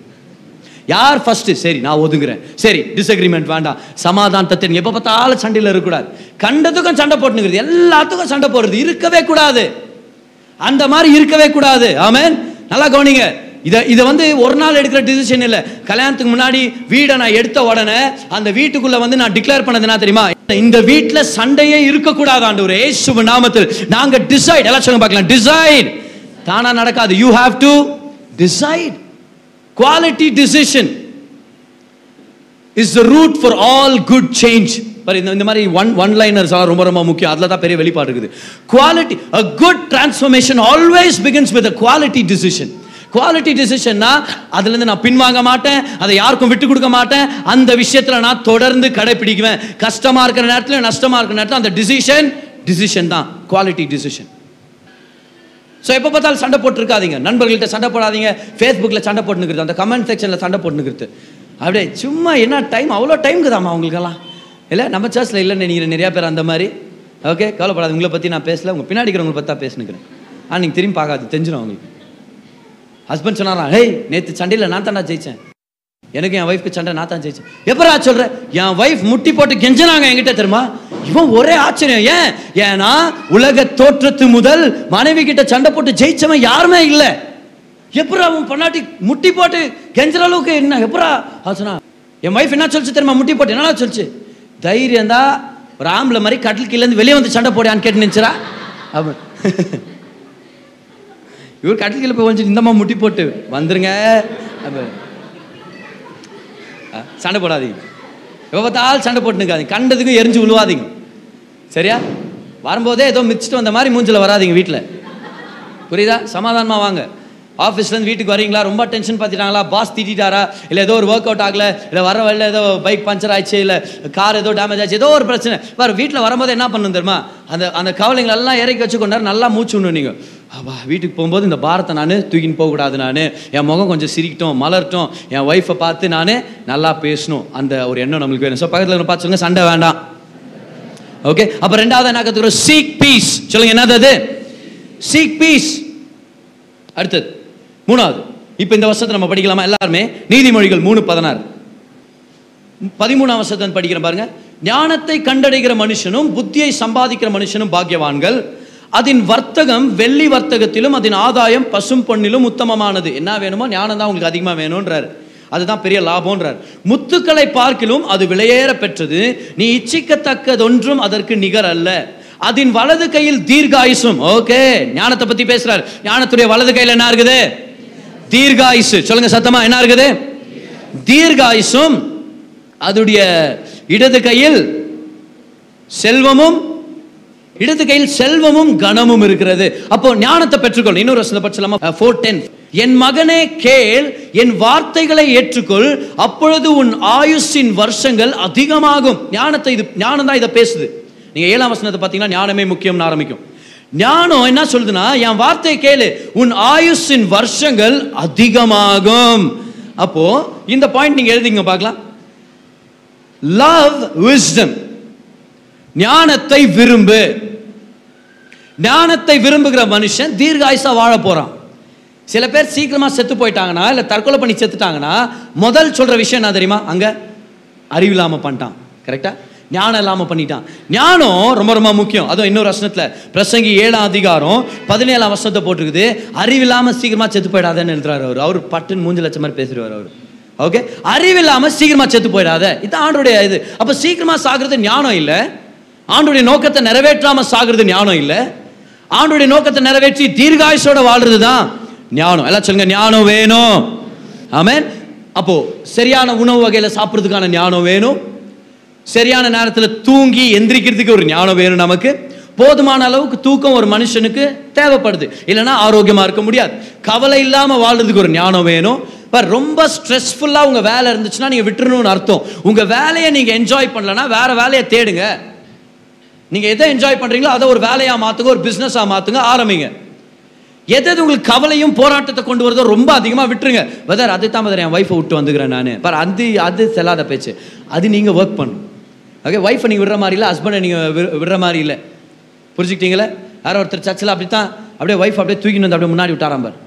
யார் ஃபர்ஸ்ட் சரி நான் ஒதுங்குறேன். சரி டிஸ்அக்ரிமெண்ட் வேண்டாம். சமாதானத்தை எப்போ பார்த்தாலும் சண்டையில் இருக்கக்கூடாது. கண்டதுக்கும் சண்டை போட்டுங்கிறது எல்லாத்துக்கும் சண்டை போடுறது. இருக்கவே கூடாது. அந்த மாதிரி இருக்கவே கூடாது. ஆமேன்? நல்லா கவனிங்க. இதை இதை வந்து ஒரு நாள் எடுக்கிற டிசிஷன் இல்லை. கல்யாணத்துக்கு முன்னாடி வீடை நான் எடுத்த உடனே அந்த வீட்டுக்குள்ள வந்து நான் டிக்ளேர் பண்ணது என்ன தெரியுமா? இந்த வீட்டில் சண்டையே இருக்கக்கூடாது ஆண்டவரே. ஏசு நாமத்தில். நாங்கள் டிசைட் எல்லாம் சொல்லுங்க பார்க்கலாம். டிசைட் தானா நடக்காது. You have to decide quality decision is the root for all good change பாரு இந்த இந்த மாதிரி ஒன் ஒன் லைனர்ஸ் எல்லாம் ரொம்ப ரொம்ப முக்கியம். அதில் தான் பெரிய வெளிப்பாடு இருக்குது. Quality a good transformation always begins with a quality decision quality டிசிஷன்னா அதுலேருந்து நான் பின்வாங்க மாட்டேன் அதை யாருக்கும் விட்டு கொடுக்க மாட்டேன் அந்த விஷயத்தில் நான் தொடர்ந்து கடைப்பிடிக்குவேன். கஷ்டமாக இருக்கிற நேரத்தில் நஷ்டமா இருக்கிற நேரத்தில் அந்த டிசிஷன் டிசிஷன் தான். குவாலிட்டி டிசிஷன் ஸோ எப்போ பார்த்தாலும் சண்டை போட்டுருக்காதீங்க. நண்பர்கள்ட்ட சண்டை போடாதீங்க. ஃபேஸ்புக்கில் சண்டை போட்டுனுக்கிறது அந்த கமெண்ட் செக்ஷனில் சண்டை போட்டுனுக்கிறது அப்படியே சும்மா என்ன டைம் அவ்வளோ டைம் இருக்குதாம்மா அவங்களுக்கெல்லாம்? இல்லை நம்ம சர்ச்சில் இல்லைன்னு நினைக்கிறேன். நிறையா பேர் அந்த மாதிரி. ஓகே கவலைப்படாது உங்களை பற்றி நான் பேசல. உங்கள் பின்னாடி இருக்கிறவங்களை பற்றி தான் பேசினுக்கிறேன். ஆ நீங்கள் திரும்பி பார்க்காது தெரிஞ்சிடும் அவங்களுக்கு. ஹஸ்பண்ட் சொன்னாரா ஹேய் நேற்று சண்டையில் நான் தான்டா ஜெயிச்சேன். எனக்கு என் ஒய்ஃப்க்கு சண்டை நான் தான் ஜெயிச்சேன். எப்பரா சொல்கிறேன் என் ஒய்ஃப் முட்டி போட்டு கெஞ்சினாங்க என்கிட்ட தெரியுமா? இவன் ஒரே ஆச்சரியம். ஏன்? ஏன்னா உலக தோற்றத்து முதல் மனைவி கிட்ட சண்டை போட்டு ஜெயிச்சவன் யாருமே இல்லை. எப்பரா அவன் பொண்டாட்டி முட்டி போட்டு கெஞ்சுற அளவுக்கு என்ன? எப்பரா ஆச்சுனா என் ஒய்ஃப் என்ன சொல்லிச்சு தெரியுமா? முட்டி போட்டு என்னடா சொல்லிச்சு? தைரியம் தான் ஒரு ஆம்பளை மாதிரி கட்டில் கீழேருந்து வெளியே வந்து சண்டை போடான்னு கேட்டு நினச்சிரா அப்ப இவர் கட்டில் கீழே போய் கொஞ்சம் இந்தம்மா முட்டி போட்டு வந்துருங்க. சண்டை போடாதீங்க. எப்போ பார்த்தாலும் சண்டை போட்டுக்காதீங்க கண்டதுக்கும் எரிஞ்சு விழுவாதீங்க சரியா? வரும்போதே ஏதோ மிச்சிட்டு வந்த மாதிரி மூஞ்சில் வராதீங்க வீட்டில் புரியுதா? சமாதானமாக வாங்க. ஆஃபீஸ்லேருந்து வீட்டுக்கு வரீங்களா? ரொம்ப டென்ஷன் பார்த்துட்டாங்களா பாஸ் திட்டாரா இல்லை ஏதோ ஒரு ஒர்க் அவுட் ஆகல? இல்லை வர வழியில் ஏதோ பைக் பஞ்சர் ஆச்சு இல்லை கார் ஏதோ டேமேஜ் ஆச்சு? ஏதோ ஒரு பிரச்சனை. வர வீட்டில் வரும்போது என்ன பண்ணணும் தெரியுமா? அந்த அந்த கவலைங்களை எல்லாம் இறக்கி வச்சுக்கொண்டாரு நல்லா மூச்சு விடணும் நீங்கள் அப்பா வீட்டுக்கு போகும்போது இந்த பாரத்தை நான் தூக்கின்னு போகக்கூடாது நான். என் முகம் கொஞ்சம் சிரிக்கட்டும் மலரட்டும். என் ஒய்ஃபை பார்த்து நான் நல்லா பேசணும். அந்த ஒரு எண்ணம் நம்மளுக்கு வேணும். ஸோ பக்கத்தில் பார்த்து சண்டை வேண்டாம். ஓகே அப்போ ரெண்டாவது என்ன கற்றுக்கிறோம் சீக் பீஸ் சொல்லுங்க என்னது அது? சீக் பீஸ் அடுத்தது. மூணாவது. இப்போ இந்த வருஷத்தை நம்ம படிக்கலாமா? எல்லாருமே? நீதிமொழிகள் மூணு பதினாறு. பதிமூணாம் வருஷத்தை படிக்கிறேன் பாருங்க. ஞானத்தை கண்டடைகிற மனுஷனும் புத்தியை சம்பாதிக்கிற மனுஷனும் பாக்கியவான்கள். அதன் வர்த்தகம் வெள்ளி வர்த்தகத்திலும் அதன் ஆதாயம் பசும் பொண்ணிலும் உத்தமமானது. என்ன வேணுமோ? ஞானம் தான் உங்களுக்கு அதிகமாக வேணும்ன்றார். அதுதான் பெரிய லாபம்ன்றார். முத்துக்களை பார்க்கிலும் அது விலையேற பெற்றது. நீ இச்சிக்கத்தக்கதொன்றும் அதற்கு நிகர் அல்ல. அதன் வலது கையில் தீர்காயுசும் ஓகே ஞானத்தை பத்தி பேசுறார். ஞானத்துடைய வலது கையில் என்ன இருக்குது? தீர்காயுசு. சொல்லுங்க சத்தமா என்ன இருக்குது? தீர்காயுசும் அதுடைய இடது கையில் செல்வமும் இடது கையில் செல்வமும் கனமும் இருக்கிறது. அப்போ ஞானத்தை பெற்றுக்கொள். இன்னொரு வசனத்தை படிச்சலாமா ஃபோர் டென் என் மகனே கேள் என் வார்த்தைகளை ஏற்றுக்கொள். அப்பொழுது உன் ஆயுஷின் வருஷங்கள் அதிகமாகும். ஞானத்தை இது ஞானம் தான் இதை பேசுது. நீங்க ஏழாம் வசனத்தை பார்த்தீங்கன்னா ஞானமே முக்கியம்னு ஆரம்பிக்கும். ஞானம் என்ன சொல்லுதுன்னா என் வார்த்தையை கேளு. உன் ஆயுஷின் வருஷங்கள் அதிகமாகும். அப்போ இந்த பாயிண்ட் நீங்க எழுதிங்க பார்க்கலாம். லவ் விஸ்டம் ஞானத்தை விரும்பு. ஞானத்தை விரும்புகிற மனுஷன் தீர்காயுசா வாழ போறான். சில பேர் சீக்கிரமா செத்து போயிட்டாங்கன்னா இல்ல தற்கொலை பண்ணி செத்துட்டாங்கன்னா முதல் சொல்ற விஷயம் என்ன தெரியுமா? அங்க அறிவில்லாம பண்ணிட்டான். கரெக்டா ஞானம் இல்லாமல் பண்ணிட்டான். ஞானம் ரொம்ப ரொம்ப முக்கியம். அதுவும் இன்னொரு வசனத்தில் பிரசங்கி ஏழாம் அதிகாரம் பதினேழாம் வசனத்தை போட்டிருக்குது. அறிவில்லாமல் சீக்கிரமாக செத்து போயிடாதேன்னு எழுதுறாரு அவர். அவர் பட்டுன்னு மூஞ்சு லட்சம் மாதிரி பேசுறாரு அவர். ஓகே அறிவில்லாமல் சீக்கிரமாக செத்து போயிடாத. இது ஆண்டுடைய இது. அப்போ சீக்கிரமாக சாகிறது ஞானம் இல்லை. ஆண்டுடைய நோக்கத்தை நிறைவேற்றாமல் சாகிறது ஞானம் இல்லை. ஆண்டுடைய நோக்கத்தை நிறைவேற்றி தீர்காயுஷோட வாழ்றது தான் ஞானம். எல்லாம் சொல்லுங்க ஞானம் வேணும். ஆமேன் அப்போ சரியான உணவு வகையில் சாப்பிட்றதுக்கான ஞானம் வேணும். சரியான நேரத்தில் தூங்கி எந்திரிக்கிறதுக்கு ஒரு ஞானம் வேணும் நமக்கு. போதுமான அளவுக்கு தூக்கம் ஒரு மனுஷனுக்கு தேவைப்படுது. இல்லைன்னா ஆரோக்கியமாக இருக்க முடியாது. கவலை இல்லாமல் வாழ்றதுக்கு ஒரு ஞானம் வேணும். பட் ரொம்ப ஸ்ட்ரெஸ்ஃபுல்லாக உங்கள் வேலை இருந்துச்சுன்னா நீங்கள் விட்டுறணும்னு அர்த்தம். உங்கள் வேலையை நீங்கள் என்ஜாய் பண்ணலன்னா வேறு வேலையை தேடுங்க. நீங்கள் எதை என்ஜாய் பண்ணுறீங்களோ அதை ஒரு வேலையாக மாற்றுங்க ஒரு பிஸ்னஸாக மாற்றுங்க ஆரம்பிங்க. எது எது உங்களுக்கு கவலையும் போராட்டத்தை கொண்டு வரதோ ரொம்ப அதிகமாக விட்டுருங்க. வெதர் அது தான் வெதர் என் ஒய்ஃபை விட்டு வந்துக்கிறேன் நான். பார் அது அது செல்லாத பேச்சு. அது நீங்கள் ஒர்க் பண்ணும் ஓகே ஒய்ஃபை நீங்கள் விடுற மாதிரி இல்லை ஹஸ்பண்டை நீங்கள் விடுற மாதிரி இல்லை. புரிஞ்சுக்கிட்டீங்களே? யாரோ ஒருத்தர் சர்ச்சில் அப்படி தான் அப்படியே ஒய்ஃப் அப்படியே தூக்கின்னு வந்து அப்படியே முன்னாடி விட்டாராம் பார்.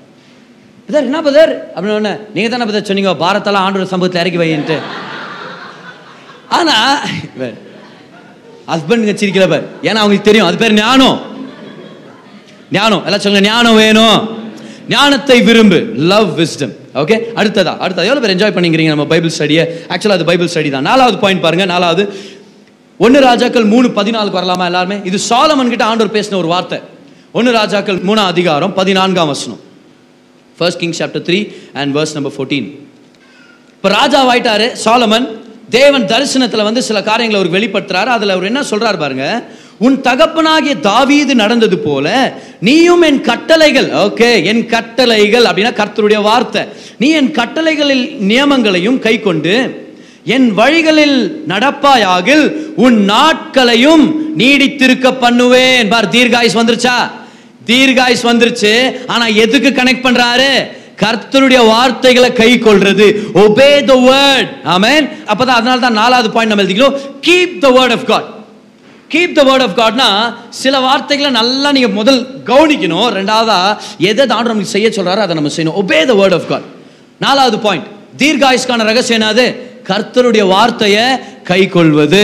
பதர் என்ன பதர் அப்படின்னு ஒன்று நீங்கள் தானே பதர் சொன்னீங்க பாரத்தெல்லாம் ஆண்டோட சம்பவத்தில் இறக்கி வைன்ட்டு ஆனால் ஹஸ்பண்டுங்க சிரிக்கல பார். ஏன்னா அவங்களுக்கு தெரியும் அது பேர் ஞானம். ஞானம் எல்லாம் சொல்லுங்க ஞானம் வேணும். ஞானத்தை விரும்பு லவ் விஸ்டம் ஓகே அடுத்ததா அடுத்தது எவ்வளோ பேர் என்ஜாய் பண்ணிக்கிறீங்க நம்ம பைபிள் ஸ்டடியை ஆக்சுவலாக அது பைபிள் ஸ்டடி தான். நாலாவது பாயிண்ட் பாருங்கள் நாலாவது ஒன்று ராஜாக்கள் மூணு பதினாலுக்கு வரலாமா எல்லாருமே? இது சாலமன் கிட்ட ஆண்டவர் பேசின ஒரு வார்த்தை. ஒன்று ராஜாக்கள் மூணாம் அதிகாரம் பதினான்காம் வசனம். First king chapter three and verse number fourteen இப்போ ராஜாவாயிட்டாரு சாலமன் தேவன் தரிசனத்தில் வந்து சில காரியங்களை அவர் வெளிப்படுத்துறாரு. அதில் அவர் என்ன சொல்றாரு பாருங்க உன் தகப்பனாகிய தாவீது நடந்தது போல நீயும் என் கட்டளைகள் ஓகே என் கட்டளைகள் அப்படின்னா கர்த்தருடைய வார்த்தை. நீ என் கட்டளைகளில் நியமங்களையும் கை கொண்டு என் வழிகளில் நடப்பாயாகில் உன் நாட்களையும் நீடித்திருக்க பண்ணுவேன். பார் தீர்காயுஸ் வந்துருச்சா? தீர்காயுஸ் வந்துருச்சு. ஆனா எதுக்கு கனெக்ட் பண்றாரு? கர்த்தருடைய வார்த்தைகளை கை கொள்றது. ஒபே த வேர்ட் ஆமேன் அப்பதான் அதனால தான் நாலாவது பாயிண்ட் நம்ம எழுதிக்கிறோம் keep the word of God keep the word of காட்னா சில வார்த்தைகளை நல்லா நீங்க முதல் கவனிக்கணும். ரெண்டாவதா எதை தாண்டு நமக்கு செய்ய சொல்றாரோ அதை நம்ம செய்யணும். Obey the word of God நாலாவது பாயிண்ட் தீர்காயுஷ்கான ரகசியம் என்னது? கர்த்தருடைய வார்த்தையை கை கொள்வது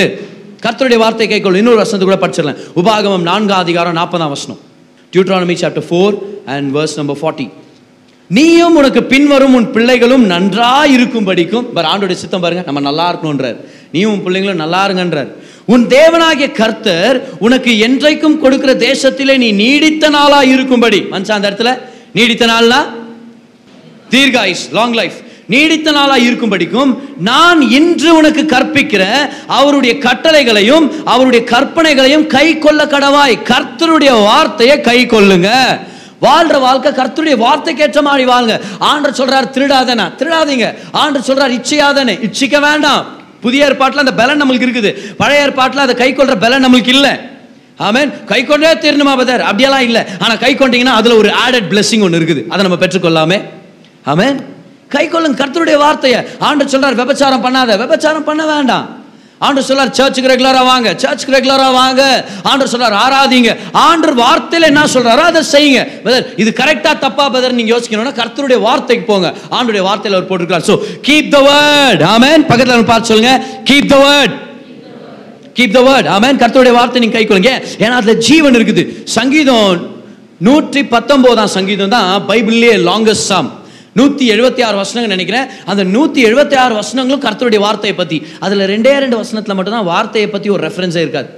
கர்த்தருடைய வார்த்தையை கை கொள்வது இன்னொரு வசனத்தை கூட படிச்சிடலாம். உபாகமம் நான்காம் அதிகாரம் நாற்பதாம் வசனம். Deuteronomy chapter four and verse number forty நீயும் உனக்கு பின்வரும் உன் பிள்ளைகளும் நன்றா இருக்கும்படிக்கும் பர் ஆண்டோட சித்தம் பாருங்க நம்ம நல்லா இருக்கணும்ன்றார். நீயும் உன் பிள்ளைங்களும் நல்லா இருங்கன்றார். உன் தேவனாகிய கர்த்தர் உனக்கு என்றைக்கும் கொடுக்கிற தேசத்திலே நீ நீடித்த நாளா இருக்கும்படி. மனுஷன் அந்த இடத்துல நீடித்த நாள்னா தீர்காயுஸ் லாங் லைஃப் நீடித்த நாளாக இருக்கும்படிக்கும் நான் இன்று உனக்கு கற்பிக்கிற அவருடைய கட்டளைகளையும் அவருடைய கற்பனைகளையும் கை கொள்ள கடவாய். கர்த்தருடைய வார்த்தையை கை கொள்ளுங்க. வாழ்ற வாழ்க்கை கர்த்தருடைய வார்த்தைக்கு ஏற்ற மாதிரி வாழுங்க ஆண்டர் சொல்றார் திருடாதனா? திருடாதீங்க. ஆண்டர் சொல்றார் இச்சையாதனே. இச்சிக்க வேண்டாம். புதிய ஏற்பாட்டில் அந்த பலன் நம்மளுக்கு இருக்குது. பழைய ஏற்பாட்டில் அதை கை கொள்ற பலன் நம்மளுக்கு இல்லை. ஆமேன். கை கொண்டே தீரணுமா பதர் அப்படியெல்லாம் இல்லை. ஆனால் கை கொண்டீங்கன்னா அதில் ஒரு ஆடட் பிளெஸிங் ஒன்று இருக்குது. அதை நம்ம பெற்றுக்கொள்ளாமே. ஆமேன். கை கொள்ளுங்க கர்த்தருடைய வார்த்தையை. ஆண்டு சொல்றார் விபச்சாரம் பண்ணாத விபச்சாரம் பண்ண வேண்டாம். ஆண்டு சொல்றார் சர்ச்சுக்கு ரெகுலராக வாங்க சர்ச்சுக்கு ரெகுலராக வாங்க. ஆண்டு சொல்றார் ஆராதிங்க. ஆண்டு வார்த்தையில் என்ன சொல்றாரோ அதை செய்யுங்க. பிரதர் இது கரெக்டாக தப்பா பிரதர் நீங்க யோசிக்கணும்னா கர்த்தருடைய வார்த்தைக்கு போங்க. ஆண்டுடைய வார்த்தையில் அவர் போட்டிருக்கார் ஸோ கீப் த வேர்ட் ஆமேன் பக்கத்தில் பார்த்து சொல்லுங்க. Keep the word keep the word ஆமேன் கர்த்தருடைய வார்த்தை நீங்க கை கொள்ளுங்க. ஏன்னா அதில் ஜீவன் இருக்குது. சங்கீதம் நூற்றி பத்தொன்பதாம் சங்கீதம் தான் பைபிள்லேயே லாங்கஸ்ட் சாம் நூற்றி எழுபத்தி ஆறு வசனங்கள் நினைக்கிறேன். அந்த நூற்றி எழுபத்தி ஆறு வசனங்களும் கர்த்தருடைய வார்த்தையை பற்றி அதில் ரெண்டே ரெண்டு வசனத்தில் மட்டும்தான் வார்த்தையை பற்றி ஒரு ரெஃபரன்ஸே இருக்காது.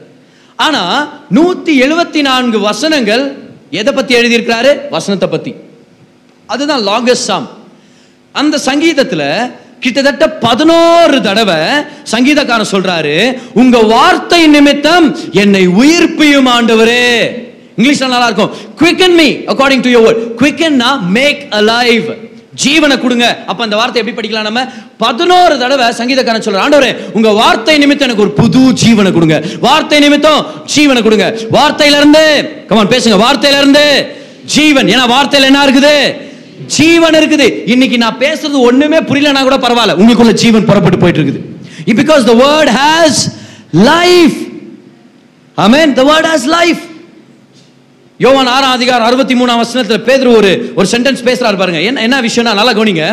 ஆனால் நூற்றி எழுபத்தி நான்கு வசனங்கள் எதை பற்றி எழுதியிருக்கிறாரு? வசனத்தை பற்றி அதுதான் லாங்கஸ்ட் சாம் அந்த சங்கீதத்துல கிட்டத்தட்ட பதினோரு தடவை சங்கீதக்காரன் சொல்றாரு உங்க வார்த்தை நிமித்தம் என்னை உயிர்ப்பியும் ஆண்டவரே. இங்கிலீஷ்ல நல்லா இருக்கும். Quicken me according to your word குவிக்கன்னா make alive ஜீவனை கொடுங்க. அப்ப அந்த வார்த்தை எப்படி படிக்கலாம் நம்ம? பதினோரு தடவை சங்கீதக்காரன் சொல்ற ஆண்டவரே உங்க வார்த்தை நிமித்தம் எனக்கு ஒரு புது ஜீவனை கொடுங்க. வார்த்தை நிமித்தம் ஜீவனை கொடுங்க. வார்த்தையில இருந்து கமான் பேசுங்க. வார்த்தையில இருந்து ஜீவன். ஏன்னா வார்த்தையில என்ன இருக்குது? ஜீவன் இருக்குது. இன்னைக்கு நான் பேசுறது ஒண்ணுமே புரியலனா கூட பரவாயில்ல. உங்களுக்குள்ள ஜீவன் புறப்பட்டு போயிட்டு இருக்குது because the word has life I mean the word has life யோவான் ஆறாம் அதிகாரம் அறுபத்தி மூணாம் வசனத்தில் பேதர் ஒரு ஒரு சென்டென்ஸ் பேசுறாரு பாருங்க. என்ன என்ன விஷயம்னா நல்லா கவனிங்க.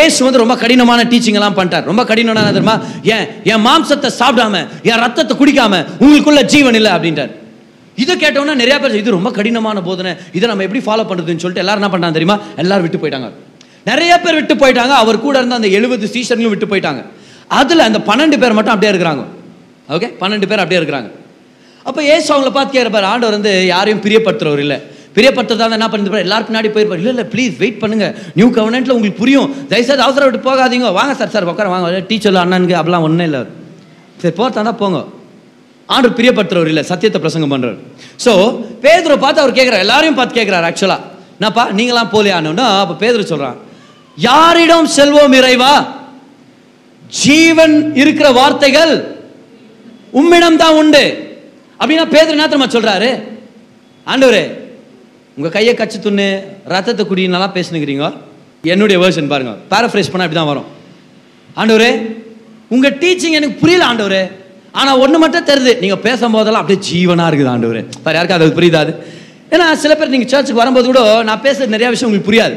ஏசு வந்து ரொம்ப கடினமான டீச்சிங் எல்லாம் பண்ணிட்டார். ரொம்ப கடினமான தெரியுமா? ஏன் என் மாம்சத்தை சாப்பிடாம என் ரத்தத்தை குடிக்காம உங்களுக்குள்ள ஜீவன் இல்லை அப்படின்றார். இதை கேட்டோம்னா நிறைய பேர் இது ரொம்ப கடினமான போதனை. இதை நம்ம எப்படி ஃபாலோ பண்ணுறதுன்னு சொல்லிட்டு எல்லாரும் என்ன பண்ணாங்க தெரியுமா? எல்லாரும் விட்டு போயிட்டாங்க. நிறைய பேர் விட்டு போயிட்டாங்க. அவர் கூட இருந்த அந்த எழுபது சீசர்களும் விட்டு போயிட்டாங்க. அதில் அந்த பன்னெண்டு பேர் மட்டும் அப்படியே இருக்கிறாங்க. ஓகே பன்னெண்டு பேர் அப்படியே இருக்கிறாங்க. அப்போ ஏசு அவங்கள பார்த்து கேட்குறப்பார் ஆண்டவர் வந்து யாரையும் பிரியப்படுத்துறவர் இல்லை. பிரியப்படுத்துறதா என்ன பண்ணிருப்பார் எல்லாரும் பின்னாடி போயிருப்பார் இல்லை இல்லை ப்ளீஸ் வெயிட் பண்ணுங்க. நியூ கவர்னெண்ட்டில் உங்களுக்கு புரியும். தயவுசெய்து அவசரம் விட்டு போகாதீங்க. வாங்க சார் சார் உட்கார வாங்க. டீச்சர்ல அண்ணனுக்கு அப்படிலாம் ஒன்றும் இல்லை. சரி போகிறதா தான் போங்க. ஆண்டவர் பிரியப்படுத்துறவர் இல்லை சத்தியத்தை பிரசங்கம் பண்றவர். ஸோ பேதுரை பார்த்து அவர் கேட்குறாரு எல்லாரையும் பார்த்து கேட்குறாரு ஆக்சுவலாக என்னப்பா நீங்களாம் போலியானோன்னா அப்போ பேதுரு சொல்கிறான் யாரிடம் செல்வோம் இறைவா? ஜீவன் இருக்கிற வார்த்தைகள் உம்மிடம் தான் உண்டு. அப்படின்னா பேதர் என்ன தெரியுமா சொல்றாரு? ஆண்டவரே உங்க கையை கச்சு துண்ணு ரத்தத்தை குடி நல்லா என்னுடைய வேர்ஷன் பாருங்க. பேரஃப்ரைஸ் பண்ணா இப்படி தான் வரும். ஆண்டவரே உங்க டீச்சிங் எனக்கு புரியல ஆண்டவரே. ஆனா ஒண்ணு மட்டும் தெரியுது. நீங்க பேசும்போதெல்லாம் அப்படியே ஜீவனா இருக்குது ஆண்டவரே. வேற யாருக்கும் அது புரியுதாது ஏன்னா சில பேர் நீங்க சர்ச்சுக்கு வரும்போது கூட நான் பேசுறது நிறைய விஷயம் உங்களுக்கு புரியாது.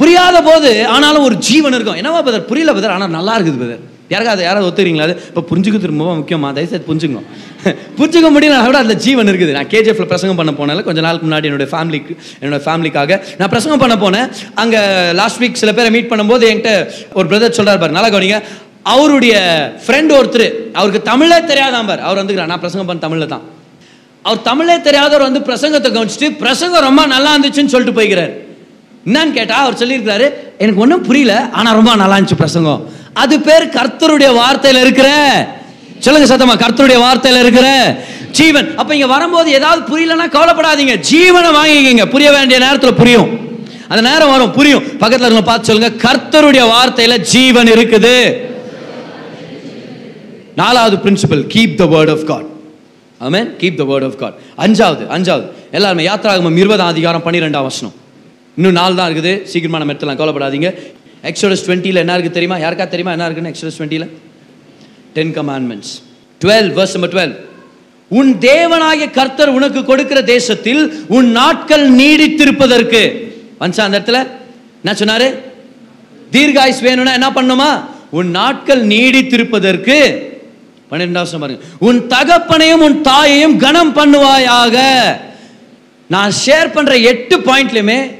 புரியாத போது ஆனாலும் ஒரு ஜீவன் இருக்கும். என்னவா பதர் புரியல பதர் ஆனால் நல்லா இருக்குது பதர் யாருக்காவது யாராவது ஒத்துறீங்களா அது? இப்போ புரிஞ்சுக்கிறது ரொம்ப முக்கியமா? தயவுசெய்து புரிஞ்சுங்க [LAUGHS] புரிஞ்சுக்க முடியல கூட அந்த ஜீவன் இருக்குது. நான் கேஜிஎஃப்ல பிரசங்கம் பண்ண போனால கொஞ்ச நாளுக்கு முன்னாடி என்னோட ஃபேமிலிக்கு என்னோட ஃபேமிலிக்காக நான் பிரசங்கம் பண்ண போனேன். அங்கே லாஸ்ட் வீக் சில பேரை மீட் பண்ணும்போது என்கிட்ட ஒரு பிரதர் சொல்கிறார் பாரு நல்லா கவனிங்க. அவருடைய ஃப்ரெண்ட் ஒருத்தர் அவருக்கு தமிழே தெரியாதான் பார். அவர் வந்துக்கிறார். நான் பிரசங்கம் பண்ண தமிழில் தான். அவர் தமிழே தெரியாதவர் வந்து பிரசங்கத்தை கவனிச்சுட்டு பிரசங்கம் ரொம்ப நல்லா இருந்துச்சுன்னு சொல்லிட்டு போய்கிறார் என்னன்னு கேட்டால் அவர் சொல்லியிருக்காரு எனக்கு ஒன்றும் புரியல ஆனால் ரொம்ப நல்லா இருந்துச்சு பிரசங்கம். அது பேர் கர்த்தருடைய வார்த்தையில் இருக்கிற சொல்லுங்க சத்தமா கர்த்தருடைய வார்த்தையில இருக்கிற ஜீவன். அப்ப இங்க வரும்போது ஏதாவது புரியலன்னா கவலைப்படாதீங்க. ஜீவனை வாங்கிக்கங்க. புரிய வேண்டிய நேரத்தில் புரியும். அந்த நேரம் வரும் புரியும். பக்கத்தில் இருக்க பார்த்து சொல்லுங்க கர்த்தருடைய வார்த்தையில ஜீவன் இருக்குது. நாலாவது principle keep the word of God amen keep the word of God அஞ்சாவது அஞ்சாவது. எல்லாருமே யாத்திராகமம் இருபதாம் அதிகாரம் பன்னிரெண்டாம் வசனம். இன்னும் நாள் தான் இருக்குது. சீக்கிரமா நம்ம எடுத்துலாம் கவலைப்படாதீங்க. எக்ஸோடஸ் டுவெண்ட்டியில் என்ன இருக்குது தெரியுமா? யாருக்கா தெரியுமா? என்ன இருக்குன்னு எக்ஸோடஸ் டுவெண்ட்டியில் ten commandments twelve verse number twelve உன் தேவனாகிய கர்த்தர் உனக்கு கொடுக்கிற தேசத்தில் உன் நாட்கள் நீடித்திருப்பதற்கு. வந்துச்சா அந்த இடத்துல? என்ன சொன்னாரு? தீர்காயுஸ் வேணும்னா என்ன பண்ணுமா? உன் நாட்கள் நீடித்திருப்பதற்கு. பன்னிரெண்டாவது பாருங்க. உன் தகப்பனையும் உன் தாயையும் கனம் பண்ணுவாயாக. நான் ஷேர் பண்ற எட்டு பாயிண்ட்லயுமே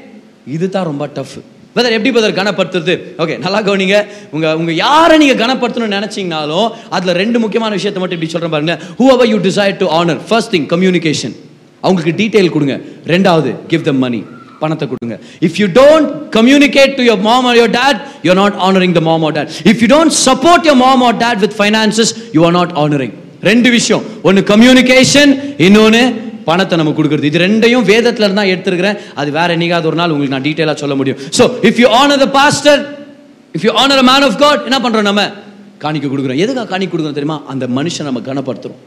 இதுதான் ரொம்ப டஃப் பதர் எப்படி பிரதர் கனப்படுத்துறது ஓகே நல்லா கவனிங்க. உங்க உங்க யாரை நீங்க கனப்படுத்தணும்னு நினைச்சீங்கனாலும் அதுல ரெண்டு முக்கியமான விஷயத்தை மட்டும் இப்படி சொல்றேன் பாருங்க. Whoever you decide to honour first thing communication அவங்களுக்கு டீட்டெயில் கொடுங்க. ரெண்டாவது கிவ் த மணி பணத்தை கொடுங்க. If you don't communicate to your mom or your dad you not honouring the mom or dad if you don't support your mom or dad with finances you are not honouring ரெண்டு விஷயம். ஒன்று communication இன்னொன்று பணத்தை நம்ம கொடுக்குறது. இது ரெண்டையும் வேதத்துல இருந்தா எடுத்துருக்கிறேன். அது வேற என்னைக்காவது ஒரு நாள் உங்களுக்கு நான் டீட்டெயிலாக சொல்ல முடியும். So if you honour the pastor if you honour a man of God என்ன பண்றோம் நம்ம? காணிக்க கொடுக்குறோம். எதுக்காக காணிக்க கொடுக்குறோம் தெரியுமா? அந்த மனுஷன் நம்ம கனப்படுத்துறோம்.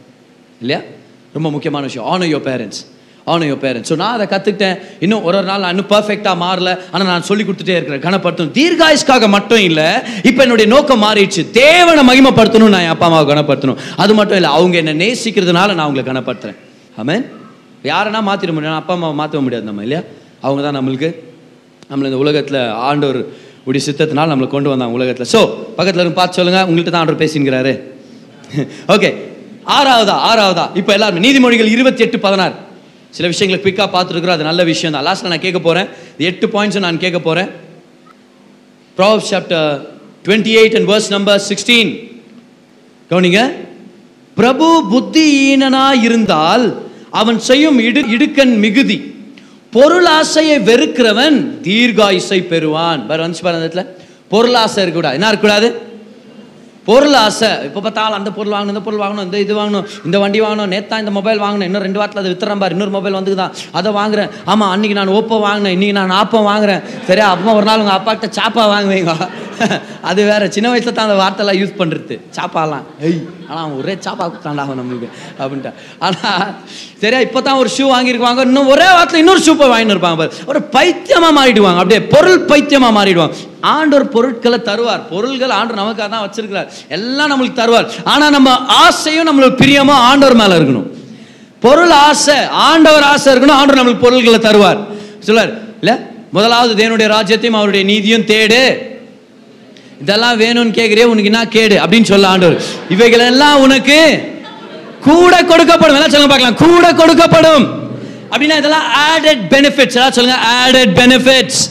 இல்லையா? ரொம்ப முக்கியமான விஷயம். Honour your parents honour your parents so நான் அதை கற்றுக்கிட்டேன் இன்னும் ஒரு ஒரு நாள் நான் இன்னும் பர்ஃபெக்டாக மாறல. ஆனால் நான் சொல்லி கொடுத்துட்டே இருக்கிறேன். கனப்படுத்தணும். தீர்காயுஷ்காக மட்டும் இல்லை இப்போ என்னுடைய நோக்கம் மாறிடுச்சு. தேவனை மகிமைப்படுத்தணும் நான் என் அப்பா அம்மாவை கனப்படுத்தணும். அது மட்டும் இல்லை அவங்க என்னை நேசிக்கிறதுனால நான் அவங்களை கனப்படுத்துறேன். ஆமென் யாரனா மாற்றிட முடியும். அப்பா அம்மாவை மாற்ற முடியாது நம்ம இல்லையா? அவங்க தான் நம்மளுக்கு நம்மளை இந்த உலகத்தில் ஆண்டவர் உடைய சித்தத்தினால் நம்மளை கொண்டு வந்தாங்க உலகத்தில். ஸோ பக்கத்தில் இருந்து பார்த்து சொல்லுங்கள் உங்கள்கிட்ட தான் ஆண்டவர் பேசிங்கிறாரு ஓகே [LAUGHS] ஆறாவதா ஆறாவதா? இப்போ எல்லாருமே நீதிமொழிகள் இருபத்தி எட்டு பதினாறு. சில விஷயங்களை குயிக்காக பார்த்துருக்குறோம். அது நல்ல விஷயம் தான். லாஸ்ட்டில் நான் கேட்க போகிறேன் எட்டு பாயிண்ட்ஸும் நான் கேட்க போகிறேன் Prov chapter twenty eight and verse number sixteen கவனிங்க. பிரபு புத்தியீனனா இருந்தால் அவன் செய்யும் இடு இடுக்கண் மிகுதி. பொருளாசையை வெறுக்கிறவன் தீர்காயுசை பெறுவான். பாரு வந்துச்சு பாருங்க அந்த இடத்துல. பொருளாசை இருக்கக்கூடாது. என்ன இருக்கக்கூடாது? பொருள் ஆசை. இப்போ பார்த்தாலும் அந்த பொருள் வாங்கணும் இந்த பொருள் வாங்கணும் இந்த இது வாங்கணும் இந்த வண்டி வாங்கணும். நேத்தா இந்த மொபைல் வாங்கணும் இன்னும் ரெண்டு வாரத்தில் அதை வித்துறேன் பாரு. இன்னொரு மொபைல் வந்துக்குதான். அதை வாங்குறேன். ஆமாம் அன்னைக்கு நான் ஓப்போ வாங்கினேன். இன்னைக்கு நான் ஆப்போ வாங்குறேன். சரியா அப்பா ஒரு நாள் உங்கள் அப்பாட்ட சாப்பா வாங்குவீங்க. அது வேற. சின்ன வயசுல தான் அந்த வார்த்தைலாம் யூஸ் பண்ணுறது சாப்பாலாம். ஐய் ஆனால் அவன் ஒரே சாப்பா கொடுத்தாண்டா அவன் நம்மளுக்கு அப்படின்ட்டு. ஆனால் சரியா இப்போ தான் ஒரு ஷூ வாங்கியிருக்குவாங்க. இன்னும் ஒரே வாரத்தில் இன்னொரு ஷூ போய் வாங்கிட்டு இருப்பாங்க ஒரு பைத்தியமாக மாறிடுவாங்க. அப்படியே பொருள் பைத்தியமாக மாறிடுவாங்க. ஆண்டவர் பொருட்களை தருவார். பொருள்கள் ஆண்டவர் நமக்காக தான் வச்சிருக்கிறார். எல்லாம் நம்மளுக்கு தருவார். ஆனா நம்ம ஆசையும் நம்மளுக்கு பிரியமும் ஆண்டவர் மேல இருக்கணும். பொருள் ஆசை ஆண்டவர் ஆசை இருக்கணும் ஆண்டவர் நம்மளுக்கு பொருள்களை தருவார். சொல்லார் இல்ல முதலாவது தேவனுடைய ராஜ்யத்தையும் அவருடைய நீதியும் தேடு. இதெல்லாம் வேணும்னு கேட்குறியே உனக்கு என்ன கேடு? அப்படின்னு சொல்ல ஆண்டவர். இவைகள் எல்லாம் உனக்கு கூட கொடுக்கப்படும். எல்லாம் சொல்லுங்க பார்க்கலாம். கூட கொடுக்கப்படும். அப்படின்னா இதெல்லாம் ஆடட் பெனிஃபிட்ஸ் எல்லாம் சொல்லுங்க ஆடட் பெனிஃபிட்ஸ்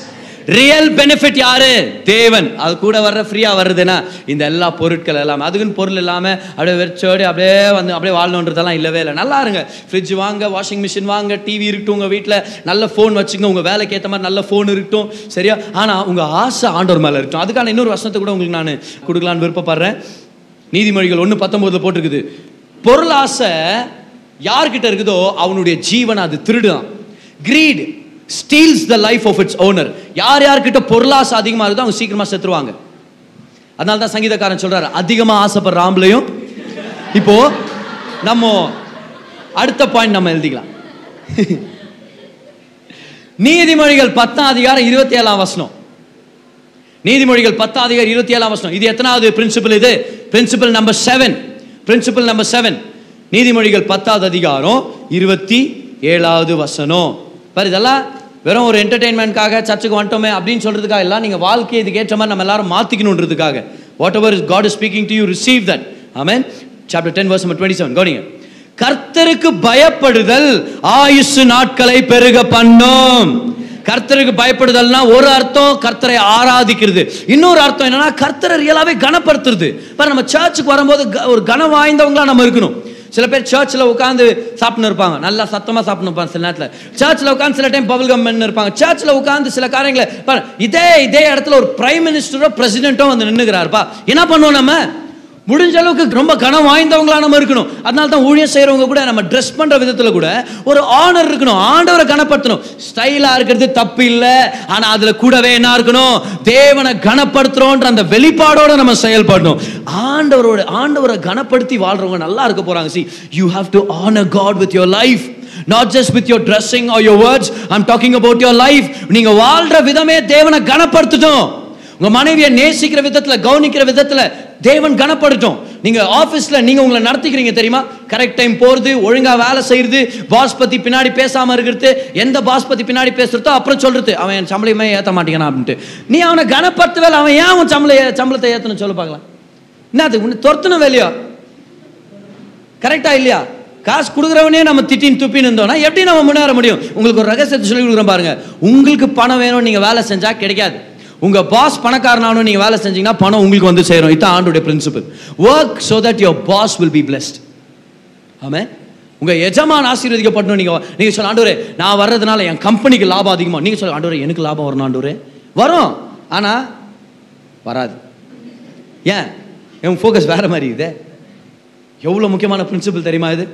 ரியல் பெனிஃபிட் யாரு? தேவன். அது கூட வர்ற ஃப்ரீயா வருதுன்னா இந்த எல்லா பொருட்கள் எல்லாம் அதுக்குன்னு பொருள் இல்லாம அப்படியே வெறிச்சோடி அப்படியே வந்து அப்படியே வாழணுன்றதெல்லாம் இல்லவே இல்லை. நல்லா இருங்க. ஃப்ரிட்ஜ் வாங்க வாஷிங் மிஷின் வாங்க டிவி இருக்கட்டும் உங்க வீட்டில் நல்ல ஃபோன் வச்சுங்க. உங்க வேலைக்கு ஏற்ற மாதிரி நல்ல ஃபோன் இருக்கட்டும். சரியா? ஆனா உங்க ஆசை ஆண்டோர் மேல இருக்கட்டும். அதுக்கான இன்னொரு வசனத்தை கூட உங்களுக்கு நான் கொடுக்கலான்னு விருப்பப்படுறேன். நீதிமொழிகள் ஒன்று பத்தொன்பதுல போட்டிருக்குது. பொருள் ஆசை யார்கிட்ட இருக்குதோ அவனுடைய ஜீவன் அது திருடுதான். Greed steals the life of its owner யார் யார்கிட்ட பொருளாசை அதிகமாக இருக்குதோ அவங்க சீக்கிரமாக செத்துருவாங்க. அதனால தான் சங்கீதக்காரன் சொல்கிறார் அதிகமாக ஆசைப்படுற ஆம்பளையும் இப்போ நம்ம அடுத்த பாயிண்ட் நம்ம எழுதிக்கலாம். [LAUGHS] நீதிமொழிகள் பத்தாம் அதிகாரம் இருபத்தி ஏழாம் வசனம். நீதிமொழிகள் பத்தாம் அதிகாரம் இருபத்தி ஏழாம் வசனம். இது எத்தனாவது பிரின்சிபல் இது? Principle number seven principle number seven நீதிமொழிகள் பத்தாவது அதிகாரம் இருபத்தி ஏழாவது வசனம். பாரு இதெல்லாம் வெறும் ஒரு என்டர்டெயின்மெண்ட்காக சர்ச்சுக்கு வந்துட்டோமே அப்படின்னு சொல்கிறதுக்காக எல்லாம் நீங்கள் வாழ்க்கையை இதுக்கு ஏற்ற மாதிரி நம்ம எல்லாரும் மாற்றிக்கணுன்றதுக்காக whatever God is speaking to you receive that amen chapter ten verse number twenty seven கவனிங்க கர்த்தருக்கு பயப்படுதல் ஆயுசு நாட்களை பெருக பண்ணும். கர்த்தருக்கு பயப்படுதல்னா ஒரு அர்த்தம் கர்த்தரை ஆராதிக்கிறது. இன்னொரு அர்த்தம் என்னன்னா கர்த்தரை ரியலாவே கனப்படுத்துறது. இப்போ நம்ம சர்ச்சுக்கு வரும்போது க- ஒரு கனம் வாய்ந்தவங்களா நம்ம இருக்கணும். சில பேர் சர்ச்சில் உட்காந்து சாப்பிட்டு இருப்பாங்க. நல்லா சத்தமாக சாப்பிட்டு இருப்பாங்க சில நேரத்தில். சர்ச்சில் உட்காந்து சில டைம் பபுல் கம் இருப்பாங்க. சர்ச்சில் உட்காந்து சில காரியங்களை இதே இதே இடத்துல ஒரு பிரைம் மினிஸ்டரோ பிரசிடென்ட்டோ வந்து நின்றுக்கிறாருப்பா என்ன பண்ணுவோம் நம்ம? முடிஞ்ச அளவுக்கு ரொம்ப கனம் வாய்ந்தவங்களா நம்ம இருக்கணும். அதனால தான் ஊழியம் செய்கிறவங்க கூட நம்ம ட்ரெஸ் பண்ற விதத்துல கூட ஒரு ஆனர் இருக்கணும். ஆண்டவரை கனப்படுத்தணும். ஸ்டைலா இருக்கிறது தப்பு இல்லை. ஆனா அதுல கூடவே என்ன இருக்கணும்? தேவனை கனப்படுத்துறோன்ற அந்த வெளிப்பாடோட நம்ம செயல்படணும். ஆண்டவரோட ஆண்டவரை கனப்படுத்தி வாழ்றவங்க நல்லா இருக்க போறாங்க. See you have to honour God with your life not just with your dressing or your words I'm talking about your life நீங்க வாழ்ற விதமே தேவனை கனப்படுத்தட்டும். உங்க மனைவியை நேசிக்கிற விதத்துல கவனிக்கிற விதத்துல தேவன் கனப்படுத்தும். நீங்க ஆபீஸ்ல நீங்க உங்களை நடத்திக்கிறீங்க தெரியுமா? கரெக்ட் டைம் போறது ஒழுங்கா வேலை செய்யறது பாஸ் பத்தி பின்னாடி பேசாம இருக்கிறது எந்த பாஸ் பத்தி பின்னாடி பேசுறதோ அப்புறம் சொல்றது. அவன் என் சம்பளமே ஏத்த மாட்டேங்கிறான் அப்படின்ட்டு. நீ அவனை கனப்படுத்த வேலை அவன் ஏன் அவன் சம்பள சம்பளத்தை ஏத்தணும் சொல்ல பார்க்கலாம். என்ன அது உன்னை துரத்தணும் வேலையோ? கரெக்டா இல்லையா? காசு கொடுக்குறவனே நம்ம திட்டின்னு துப்பின்னு இருந்தோம்னா எப்படி நம்ம முன்னேற முடியும்? உங்களுக்கு ஒரு ரகசியத்தை சொல்லி கொடுக்குறோம் பாருங்க. உங்களுக்கு பணம் வேணும் நீங்க வேலை செஞ்சா கிடைக்காது. உங்க பாஸ் பணக்காரனாலும் நீங்க வேலை செஞ்சீங்கன்னா பணம் உங்களுக்கு வந்து சேரும். இதான் ஆண்டுடைய principle work so that your boss will be blessed. ஆமே உங்க எஜமான் ஆசீர்வதிக்கப்படணும். நீங்க நீங்க சொல்ல ஆண்டவரே நான் வர்றதுனால என் கம்பெனிக்கு லாபம் அதிகமாக நீங்க சொல்ல ஆண்டவரே எனக்கு லாபம் வரணும் ஆண்டவரே. வரும். ஆனா வராது. ஏன்? என் ஃபோக்கஸ் வேற மாதிரி இது எவ்வளவு முக்கியமான பிரின்சிபல் தெரியுமா இது?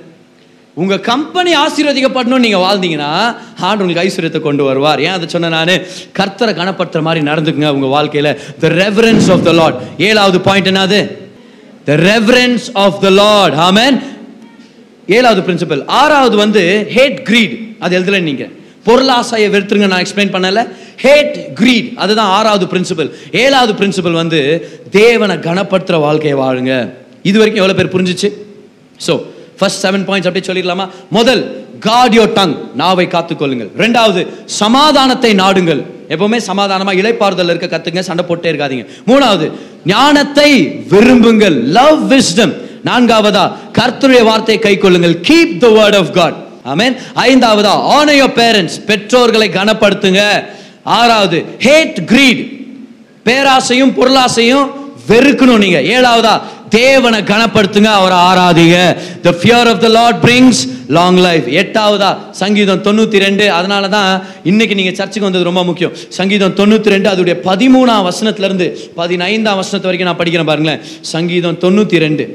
உங்க கம்பெனி ஆசீர்வதிக்கப்படணும் நீங்க வாழ்ந்தீங்கன்னா ஆண்டு உங்களுக்கு ஐஸ்வர்யத்தை கொண்டு வருவார். ஏன் அதை சொன்ன நான்? கர்த்தரை கனப்படுத்துற மாதிரி நடந்துக்குங்க உங்க வாழ்க்கையில. The reverence of the Lord ஏழாவது பாயிண்ட் என்னது? The reverence of the Lord amen ஏழாவது பிரின்சிபல் ஆறாவது வந்து ஹேட் கிரீட் அது எழுதல நீங்க. பொருளாசையை வெறுத்துருங்க நான் எக்ஸ்பிளைன் பண்ணல. ஹேட் கிரீட் அதுதான் ஆறாவது பிரின்சிபல் ஏழாவது பிரின்சிபல் வந்து தேவனை கனப்படுத்துற வாழ்க்கையை வாழுங்க. இது வரைக்கும் எவ்வளோ பேர் புரிஞ்சுச்சு? ஸோ ஃபர்ஸ்ட் செவன் பாயிண்ட்ஸ் அப்படியே சொல்லிடலாமா? முதல் காட் யோர் டங் நாவை காத்துக்கொள்ளுங்கள். ரெண்டாவது சமாதானத்தை நாடுங்கள். எப்பவுமே சமாதானமா இழைப்பாறுதல் இருக்க கத்துங்க சண்டை போட்டே இருக்காதீங்க. மூணாவது ஞானத்தை விரும்புங்கள். லவ் விஸ்டம் நான்காவதா கர்த்தருடைய வார்த்தையை கை கொள்ளுங்கள். Keep the word of God amen ஐந்தாவதா on your parents பெற்றோர்களை கனப்படுத்துங்க. ஆறாவது ஹேட் கிரீட் பேராசையும் பொருளாசையும் வெறுக்கணும் நீங்க. ஏழாவதா தேவனை கனப்படுத்துங்க அவரை ஆராதிங்க. The fear of the Lord brings long life எட்டாவதா? சங்கீதம் தொண்ணூற்றி ரெண்டு அதனால தான் இன்னைக்கு நீங்கள் சர்ச்சுக்கு வந்தது ரொம்ப முக்கியம். சங்கீதம் தொண்ணூற்றி ரெண்டு அதோடைய பதிமூணாம் வசனத்துலேருந்து பதினைந்தாம் வசனத்து வரைக்கும் நான் படிக்கிறேன் பாருங்களேன். சங்கீதம் தொண்ணூற்றி ரெண்டு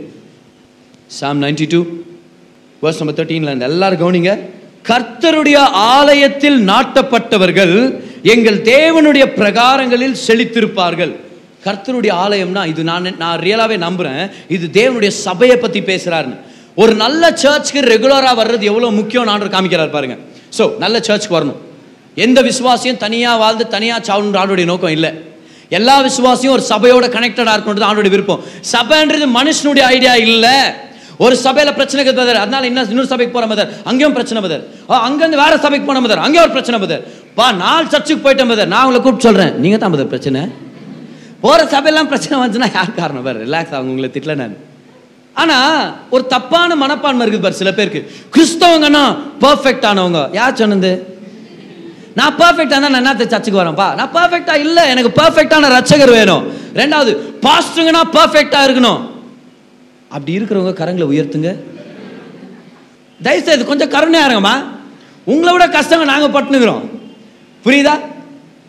psalm ninety two verse number தேர்ட்டீன்ல இருந்து எல்லாரும் கவனிங்க. கர்த்தருடைய ஆலயத்தில் நாட்டப்பட்டவர்கள் எங்கள் தேவனுடைய பிரகாரங்களில் செழித்திருப்பார்கள். கர்த்தருடைய ஆலயம்னா இது நான் நான் ரியலாகவே நம்புகிறேன் இது தேவனுடைய சபையை பற்றி பேசுகிறாருன்னு ஒரு நல்ல சர்ச்சுக்கு ரெகுலராக வர்றது எவ்வளோ முக்கியம் ஆண்டவர் காமிக்கிறார் பாருங்க. ஸோ நல்ல சர்ச்சுக்கு வரணும். எந்த விசுவாசியும் தனியாக வாழ்ந்து தனியாக சாவணுன்ற ஆண்டுடைய நோக்கம் இல்லை. எல்லா விசுவாசியும் ஒரு சபையோட கனெக்டடாக இருக்கணுன்றது ஆண்டுடைய விருப்பம். சபைன்றது மனுஷனுடைய ஐடியா இல்லை. ஒரு சபையில் பிரச்சனை பதர் அதனால இன்னும் இன்னொரு சபைக்கு போற மதர் அங்கேயும் பிரச்சனை பதர் அங்கேருந்து வேற சபைக்கு போன மதர் அங்கேயும் ஒரு பிரச்சனை பதர் பா நாலு சர்ச்சுக்கு போயிட்டேன் பதர் நான் உங்களை கூப்பிட்டு சொல்கிறேன் நீங்கள் தான் பதர் பிரச்சனை? போகிற சபையெல்லாம் பிரச்சனை வந்துச்சுன்னா யார் காரணம்? பாரு ரிலாக்ஸ் ஆகும் உங்களை திட்டல நான். ஆனால் ஒரு தப்பான மனப்பான்மை இருக்குது பாரு சில பேருக்கு. கிறிஸ்தவங்கன்னா பர்ஃபெக்ட் ஆனவங்க. யார் சொன்னது? நான் பர்ஃபெக்டாக இருந்தால் நான் என்னத்த சர்ச்சுக்கு வரேன்ப்பா நான் பர்ஃபெக்டாக இல்லை எனக்கு பர்ஃபெக்டான ரட்சகர் வேணும். ரெண்டாவது பாஸ்டருங்கன்னா பர்ஃபெக்டாக இருக்கணும். அப்படி இருக்கிறவங்க கரங்களை உயர்த்துங்க. தயவுசெய்து கொஞ்சம் கருணையாக இருங்கம்மா. உங்களை விட கஷ்டங்க நாங்கள் பட்டுனுக்குறோம். புரியுதா?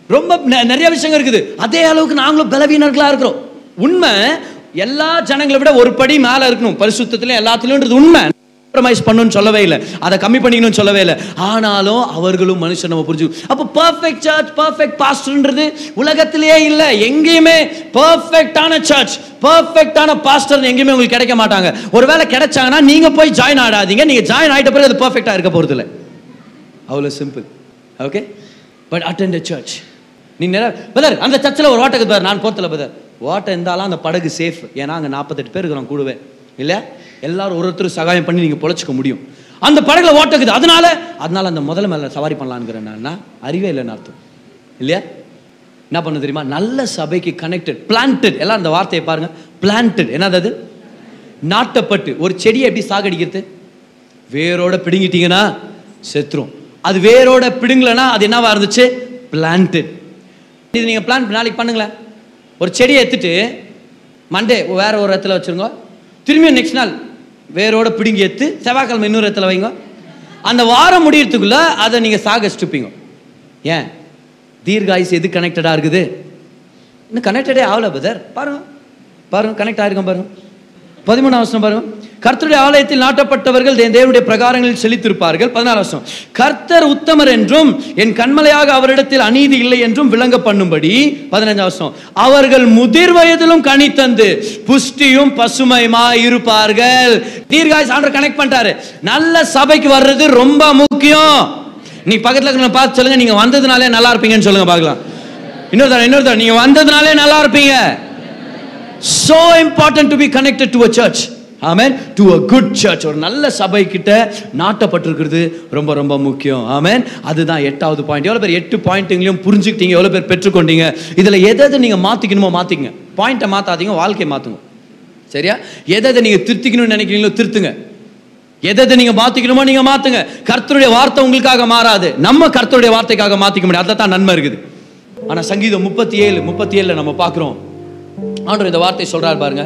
ரொம்ப நெ- நிறைய விஷயங்கள் இருக்குது. அதே அளவுக்கு நாங்களும் பலவீனர்களாக இருக்கிறோம். உண்மை எல்லா ஜனங்களை விட ஒரு படி மேலே இருக்கணும். பரிசுத்தத்தில் எல்லாத்துலயும் உண்மை. காம்ப்ரமைஸ் பண்ணணும்னு சொல்லவே இல்லை. அதை கம்மி பண்ணிக்கணும்னு சொல்லவே இல்லை. ஆனாலும் அவர்களும் மனுஷன் நம்ம புரிஞ்சு அப்போ பர்ஃபெக்ட் சர்ச் பர்ஃபெக்ட் பாஸ்டர்ன்றது உலகத்திலேயே இல்லை. எங்கேயுமே பர்ஃபெக்டான சர்ச் பர்ஃபெக்டான பாஸ்டர் எங்கேயுமே உங்களுக்கு கிடைக்க மாட்டாங்க. ஒருவேளை கிடைச்சாங்கன்னா நீங்கள் போய் ஜாயின் ஆடாதீங்க. நீங்கள் ஜாயின் ஆகிட்ட பிறகு அது பர்ஃபெக்டாக இருக்க போகிறது இல்லை அவ்வளோ simple okay but attend church நீ நிறைய பதர் அந்த சர்ச்சில் ஒரு ஓட்டக்கு பிரதர் நான் போத்தல பதர். ஓட்டை இருந்தாலும் அந்த படகு சேஃப் ஏன்னா அங்கே நாற்பத்தெட்டு பேர் இருக்கிறோம் கூடவே. இல்லையா எல்லாரும் ஒரு சகாயம் பண்ணி நீங்கள் பொழைச்சிக்க முடியும். அந்த படகுல ஓட்டக்குது அதனால அதனால அந்த முதல்ல மேலே சவாரி பண்ணலான்ங்கிறேன் நான் அறிவே இல்லைன்னு அர்த்தம். இல்லையா? என்ன பண்ண தெரியுமா? நல்ல சபைக்கு கனெக்டட் பிளான்டட் எல்லாம் அந்த வார்த்தையை பாருங்க. பிளான்டட் என்னது அது? நாட்டப்பட்டு. ஒரு செடியை எப்படி சாகடிக்கிறது? வேரோட பிடுங்கிட்டீங்கன்னா செத்துரும். அது வேரோட பிடுங்கலன்னா அது என்னவா இருந்துச்சு? பிளான்டட் இது நீங்கள் பிளான் நாளைக்கு பண்ணுங்களேன். ஒரு செடியை எடுத்துட்டு மண்டே வேற ஒரு இடத்துல வச்சுருங்க. திரும்பியும் நெக்ஸ்ட் நாள் வேரோட பிடுங்கி எடுத்து செவ்வாய்க்கிழமை இன்னொரு இடத்துல வைங்க. அந்த வாரம் முடியறதுக்குள்ள அதை நீங்கள் சாகடிச்சுப்பீங்க ஏன்? தீர்க்க ஆயுசு எது கனெக்டடாக இருக்குது? இன்னும் கனெக்டடே ஆகல பதர் பாருங்க. பாருங்க கனெக்ட் ஆயிருக்கோம் பாருங்க. பதிமூணாம் வருஷம் பாருங்க. கர்த்தருடைய ஆலயத்தில் நாட்டப்பட்டவர்கள் என் தேவனுடைய பிரகாரங்களில் செழித்திருப்பார்கள். பதினாறு வருஷம் கர்த்தர் உத்தமர் என்றும் என் கண்மலையாக அவரிடத்தில் அநீதி இல்லை என்றும் விளங்க பண்ணும்படி பதினஞ்சாம் வருஷம் அவர்கள் முதிர் வயதிலும் கனி தந்து புஷ்டியும் பசுமையுமா இருப்பார்கள். தீர்காய் சான்று கனெக்ட் பண்ணிட்டாரு. நல்ல சபைக்கு வர்றது ரொம்ப முக்கியம். நீ பக்கத்தில் இருக்கிற பார்த்து சொல்லுங்க நீங்க வந்ததுனாலே நல்லா இருப்பீங்கன்னு சொல்லுங்க பார்க்கலாம். இன்னொரு தடவை இன்னொரு தடவை நீங்க வந்ததுனாலே நல்லா இருப்பீங்க. So important to be connected to a church amen to a good church ஒரு நல்ல சபை கிட்ட நாட்டப்பட்டிருக்கிறது ரொம்ப ரொம்ப முக்கியம். ஆமென் அதுதான் எட்டாவது பாயிண்ட் எவ்வளோ பேர் எட்டு பாயிண்ட்டுங்களையும் புரிஞ்சுக்கிட்டீங்க? எவ்வளோ பேர் பெற்றுக்கொண்டீங்க? இதில் எதை எதை நீங்கள் மாற்றிக்கணுமோ மாற்றிங்க பாயிண்ட்டை மாற்றாதீங்க வாழ்க்கையை மாற்றுங்க சரியா? எதை எதை நீங்கள் திருத்திக்கணும்னு நினைக்கிறீங்களோ திருத்துங்க. எதை எதை நீங்கள் மாற்றிக்கணுமோ நீங்கள் மாற்றுங்க கர்த்தருடைய வார்த்தை உங்களுக்காக மாறாது. நம்ம கர்த்தருடைய வார்த்தைக்காக மாற்றிக்க முடியும் அதில் தான் நன்மை இருக்குது. ஆனால் சங்கீதம் முப்பத்தி ஏழு முப்பத்தி ஏழில் நம்ம பார்க்குறோம். ஆண்டவர் இந்த வார்த்தை சொல்றாரு பாருங்க.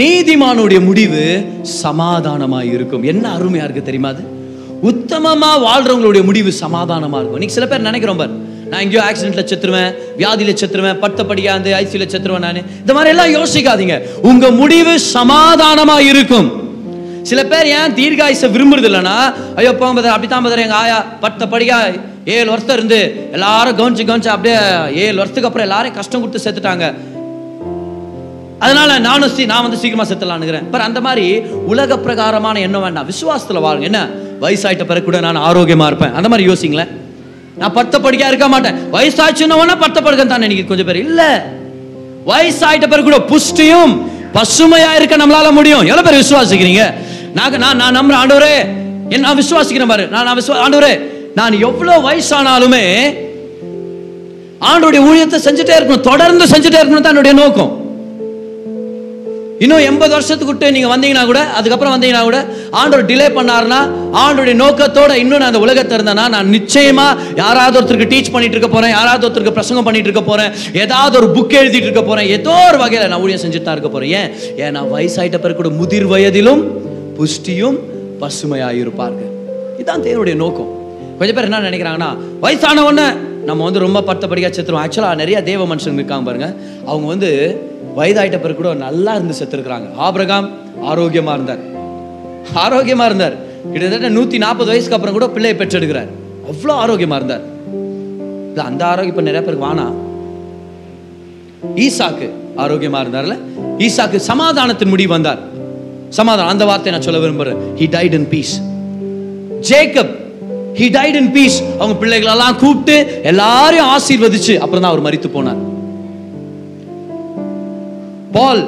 நீதிமானுடைய முடிவு சமாதானமா இருக்கும். என்ன அருமையா இருக்கு தெரியுமா அது? உத்தமமா வாழ்றவங்களுடைய முடிவு சமாதானமா இருக்கும். நீங்க சில பேர் நினைக்கிறோம் பாரு. நான் எங்கேயோ ஆக்சிடென்ட்ல செத்துருவேன் வியாதியில செத்துருவேன் பட்டப்படியா இருந்து ஐசியூல செத்துருவேன் நான். இந்த மாதிரி எல்லாம் யோசிக்காதீங்க. உங்க முடிவு சமாதானமா இருக்கும். சில பேர் ஏன் தீர்காயுச விரும்புறது இல்லைன்னா ஐயோ போங்க பதர் அப்படித்தான் பதர் எங்க ஆயா பட்ட படியா ஏழு வருஷம் இருந்து எல்லாரும் கவனிச்சு கவனிச்சு அப்படியே ஏழு வருஷத்துக்கு அப்புறம் எல்லாரையும் கஷ்டம் கொடுத்து செத்துட்டாங்க அதனால நானும் சி நான் வந்து சீக்கிரமா செத்தலான்னுக்கிறேன் பர் அந்த மாதிரி உலக பிரகாரமான எண்ணம் வேண்டாம். விசுவாசத்துல வாழுங்க. என்ன? வயசாயிட்ட பிறகு கூட நான் ஆரோக்கியமா இருப்பேன். அந்த மாதிரி யோசிங்களேன். நான் பத்த படிக்கா இருக்க மாட்டேன். வயசாச்சுன்னு பத்த படுக்க தான் நினைக்கிற கொஞ்சம் பேர் இல்ல. வயசாயிட்ட பிறகு கூட புஷ்டியும் பசுமையா இருக்க நம்மளால முடியும். எவ்வளவு பேர் விசுவாசிக்கிறீங்க? நான் நான் நம்புறேன் ஆண்டவரே. என்ன நான் விசுவாசிக்கிறேன் பாரு. நான் நான் விசுவா ஆண்டவரே நான் எவ்வளவு வயசானாலுமே ஆண்டோடைய ஊழியத்தை செஞ்சுட்டே இருக்கணும் தொடர்ந்து செஞ்சுட்டே இருக்கணும் தான் என்னுடைய நோக்கம். இன்னும் எண்பது வருஷத்துக்கிட்ட நீங்க வந்தீங்கன்னா கூட அதுக்கப்புறம் வந்தீங்கன்னா கூட ஆண்டவர் டிலே பண்ணாருன்னா ஆண்டோடைய நோக்கத்தோட இன்னும் நான் அந்த உலகத்தை இருந்தேன்னா நான் நிச்சயமா யாராவது ஒருத்தருக்கு டீச் பண்ணிட்டு இருக்க போறேன் யாராவது ஒருத்தருக்கு பிரசங்கம் பண்ணிட்டு இருக்க போறேன் ஏதாவது ஒரு புக் எழுதிட்டு இருக்க போறேன் ஏதோ ஒரு வகையில நான் ஊழியம் செஞ்சுட்டு தான் இருக்க போறேன். ஏன்? ஏன் நான் வயசாயிட்ட பிறகு கூட முதிர் வயதிலும் புஷ்டியும் பசுமையாயிருப்பார்கள். இதுதான் தேவனுடைய நோக்கம். கொஞ்சம் பேர் என்ன நினைக்கிறாங்கன்னா வயசான உடனே நம்ம வந்து ரொம்ப படுத்தபடியாக செத்துருவோம். ஆக்சுவலாக நிறைய தேவ மனுஷங்க இருக்காங்க பாருங்க. அவங்க வந்து வயதாயிட்ட பிறகு கூட நல்லா இருந்து செத்துருக்குறாங்க. ஆபிரகாம் ஆரோக்கியமாக இருந்தார். ஆரோக்கியமாக இருந்தார். கிட்டத்தட்ட நூற்றி நாற்பது வயசுக்கு அப்புறம் கூட பிள்ளையை பெற்றெடுக்கிறார். அவ்வளோ ஆரோக்கியமாக இருந்தார். இல்லை அந்த ஆரோக்கியம் இப்போ நிறைய பேருக்கு வானா? ஈசாக்கு ஆரோக்கியமாக இருந்தார்ல? ஈசாக்கு சமாதானத்தின் முடிவு வந்தார். சமாதானம் அந்த வார்த்தையை நான் சொல்ல விரும்புகிறேன் he died in peace Jacob he died in peace அவங்க பிள்ளைகளெல்லாம் கூப்பிட்டு எல்லாரையும் ஆசீர்வதிச்சு அப்புறம் தான் அவர் மறித்து போனார். பால்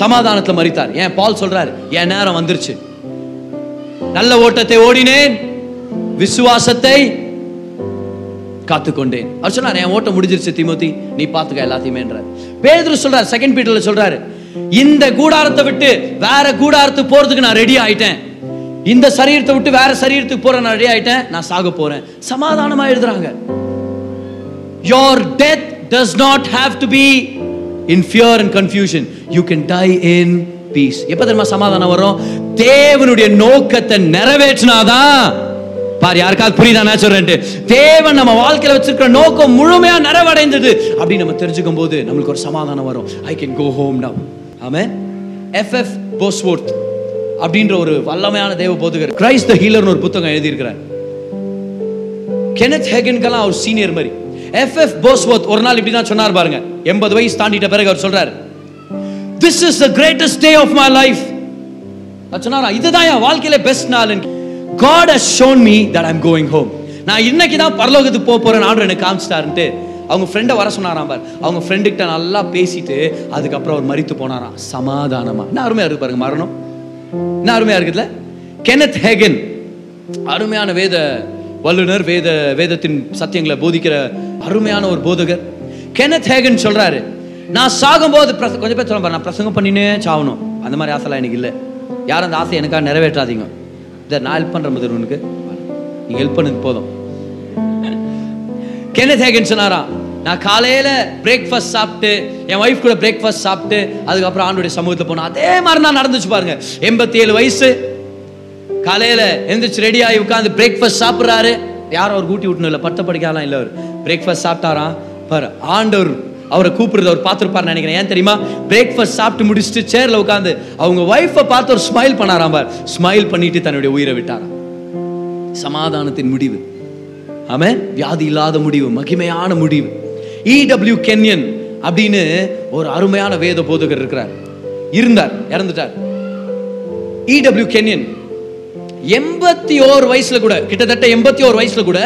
சமாதானத்தில் மறித்தார் ஏன்? பால் சொல்றாரு என் நேரம் வந்துருச்சு. நல்ல ஓட்டத்தை ஓடினேன். விசுவாசத்தை காத்துக்கொண்டேன். அவர் சொன்னார் என் ஓட்டம் முடிஞ்சிருச்சு திமுத்தி. நீ பாத்துக்க எல்லாத்தையுமேன்றார். பேதுரு சொல்றாரு செகண்ட் பீட்டர்ல சொல்றாரு இந்த கூடாரத்தை விட்டு வேற கூடாரத்துக்கு போறதுக்கு நான் ரெடி ஆயிட்டேன். இந்த சரீரத்தை விட்டு வேற சரீரத்துக்கு போற நான் ரெடி ஆயிட்டேன் நான் சாக போறேன். சமாதானமா எழுதுறாங்க. Your death does not have to be in fear and confusion. You can die in peace. எப்ப தெரியுமா சமாதானம் வரும்? தேவனுடைய நோக்கத்தை நிறைவேற்றினாதான். பாரு யாருக்காவது புரியுதா நான் சொல்றேன்ட்டு. தேவன் நம்ம வாழ்க்கையில வச்சிருக்கிற நோக்கம் முழுமையா நிறைவடைந்தது. அப்படி நம்ம தெரிஞ்சுக்கும் போது நம்மளுக்கு ஒரு சமாதானம் வரும். I can go home now ஆமே எஃப்எஃப் போஸ்வொர்த் அப்படின்ற ஒரு வல்லமையான தேவ போதுகர். கிரைஸ்ட் த ஹீலர்னு ஒரு புத்தகம் எழுதியிருக்கிறார். கெனத் ஹேகன்கெல்லாம் அவர் சீனியர் மாதிரி. எஃப்எஃப் போஸ்வத் ஒரு நாள் இப்படி தான் சொன்னார் பாருங்க. எண்பது வயசு தாண்டிட்ட பிறகு அவர் சொல்றாரு. This is the greatest day of my life சொன்னாரா இதுதான் என் வாழ்க்கையில பெஸ்ட் நாள் God has shown me that I'm going home நான் இன்னைக்கு தான் பரலோகத்துக்கு போக போறேன் ஆண்டு எனக்கு காமிச்சிட்டாருன்ட்டு அவங்க ஃப்ரெண்டை வர சொன்னாராம் பார். அவங்க ஃப்ரெண்டுகிட்ட நல்லா பேசிட்டு அதுக்கப்புறம் அவர் மறித்து போனாராம். சமாதானமா. நான் அருமையாக இருக்கு பாருங்க மரணம். என்ன அருமையா இருக்குதுல கெனத் ஹேகன் அருமையான வேத வல்லுனர் வேத வேதத்தின் சத்தியங்களை போதிக்கிற அருமையான ஒரு போதகர். கெனத் ஹேகன் சொல்றாரு நான் சாகும்போது பிரச கொஞ்சம் பேர் சொல்ல நான் பிரசங்கம் பண்ணினே சாகணும். அந்த மாதிரி ஆசைலாம் எனக்கு இல்லை. யாரும் அந்த ஆசை எனக்காக நிறைவேற்றாதீங்க. இதை நான் ஹெல்ப் பண்ணுற மாதிரி உனக்கு நீங்கள் ஹெல்ப் பண்ணது போதும். கெனத் ஹேகன் சொன்னாராம் நான் காலையில் பிரேக்ஃபாஸ்ட் சாப்பிட்டு என் ஒய்ஃப் கூட பிரேக்ஃபாஸ்ட் சாப்பிட்டு அதுக்கப்புறம் ஆண்டுடைய சமூகத்தில் போனோம். அதே மாதிரி தான் நடந்துச்சு பாருங்க. எண்பத்தி ஏழு வயசு. காலையில் எந்திரிச்சு ரெடி ஆகி உட்காந்து பிரேக்ஃபாஸ்ட் சாப்பிட்றாரு. யாரும் அவர் கூட்டி விட்டணும் இல்லை பட்ட படிக்கலாம் இல்லை அவர். பிரேக்ஃபாஸ்ட் சாப்பிட்டாராம். பாரு ஆண்டவர் அவரை கூப்பிடுறது அவர் பார்த்துருப்பார் நினைக்கிறேன். ஏன் தெரியுமா? பிரேக்ஃபாஸ்ட் சாப்பிட்டு முடிச்சுட்டு சேரில் உட்காந்து அவங்க ஒய்ஃபை பார்த்து ஒரு ஸ்மைல் பண்ணாராம் பார். ஸ்மைல் பண்ணிட்டு தன்னுடைய உயிரை விட்டாராம். சமாதானத்தின் முடிவு. ஆமென்? வியாதி இல்லாத முடிவு மகிமையான முடிவு. இடபிள்யூ கென்யன் அப்படின்னு ஒரு அருமையான வேத போதகர் இருக்கிறார். இருந்தார் இறந்துட்டார். இடபிள்யூ கென்யன் எண்பத்தி ஓரு வயசுல கூட கிட்டத்தட்ட எண்பத்தி ஓரு வயசுல கூட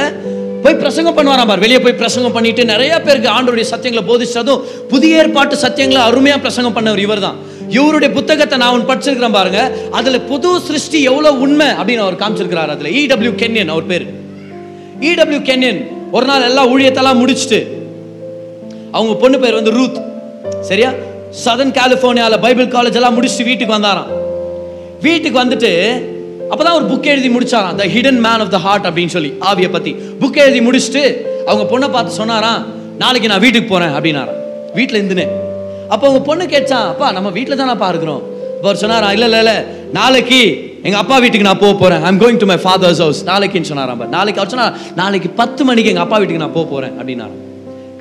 போய் பிரசங்கம் பண்ணுவாராம் பார். வெளியே போய் பிரசங்கம் பண்ணிட்டு நிறைய பேருக்கு ஆண்டவருடைய சத்தியங்களை போதிச்சதும் புதிய ஏற்பாட்டு சத்தியங்களை அருமையா பிரசங்கம் பண்ணவர் இவர் தான் இவருடைய புத்தகத்தை நான் ஒன்று படிச்சிருக்கிறேன் பாருங்க. அதுல புது சிருஷ்டி எவ்வளவு உண்மை அப்படின்னு அவர் காமிச்சிருக்கிறார். அதுல இடபிள்யூ கென்யன் அவர் பேர். இடபிள்யூ கென்யன் ஒரு நாள் எல்லா ஊழியத்தெல்லாம் முடிச்சுட்டு அவங்க பொண்ணு பேர் வந்து ரூத். சரியா? சதன் கலிஃபோர்னியாவில் பைபிள் காலேஜ் எல்லாம் முடிச்சுட்டு வீட்டுக்கு வந்தாராம். வீட்டுக்கு வந்துட்டு அப்பதான் ஒரு புக் எழுதி முடிச்சாராம். The hidden man of the heart அப்படின்னு சொல்லி ஆவியை பத்தி. புக் எழுதி முடிச்சுட்டு அவங்க பொண்ணை பார்த்து சொன்னாராம் நாளைக்கு நான் வீட்டுக்கு போறேன் அப்படின்னாராம். வீட்டில் இருந்துனே அப்போ அவங்க பொண்ணு கேட்டான் அப்பா நம்ம வீட்டில் தானே இருக்கிறோம்? அவர் சொன்னாராம் இல்ல இல்ல இல்ல. நாளைக்கு எங்க அப்பா வீட்டுக்கு நான் போக போறேன். I'm going to my father's house நாளைக்குன்னு சொன்னாராம் நாளைக்கு அவர் சொன்னார் நாளைக்கு பத்து மணிக்கு எங்க அப்பா வீட்டுக்கு நான் போக போறேன் அப்படின்னாராம்.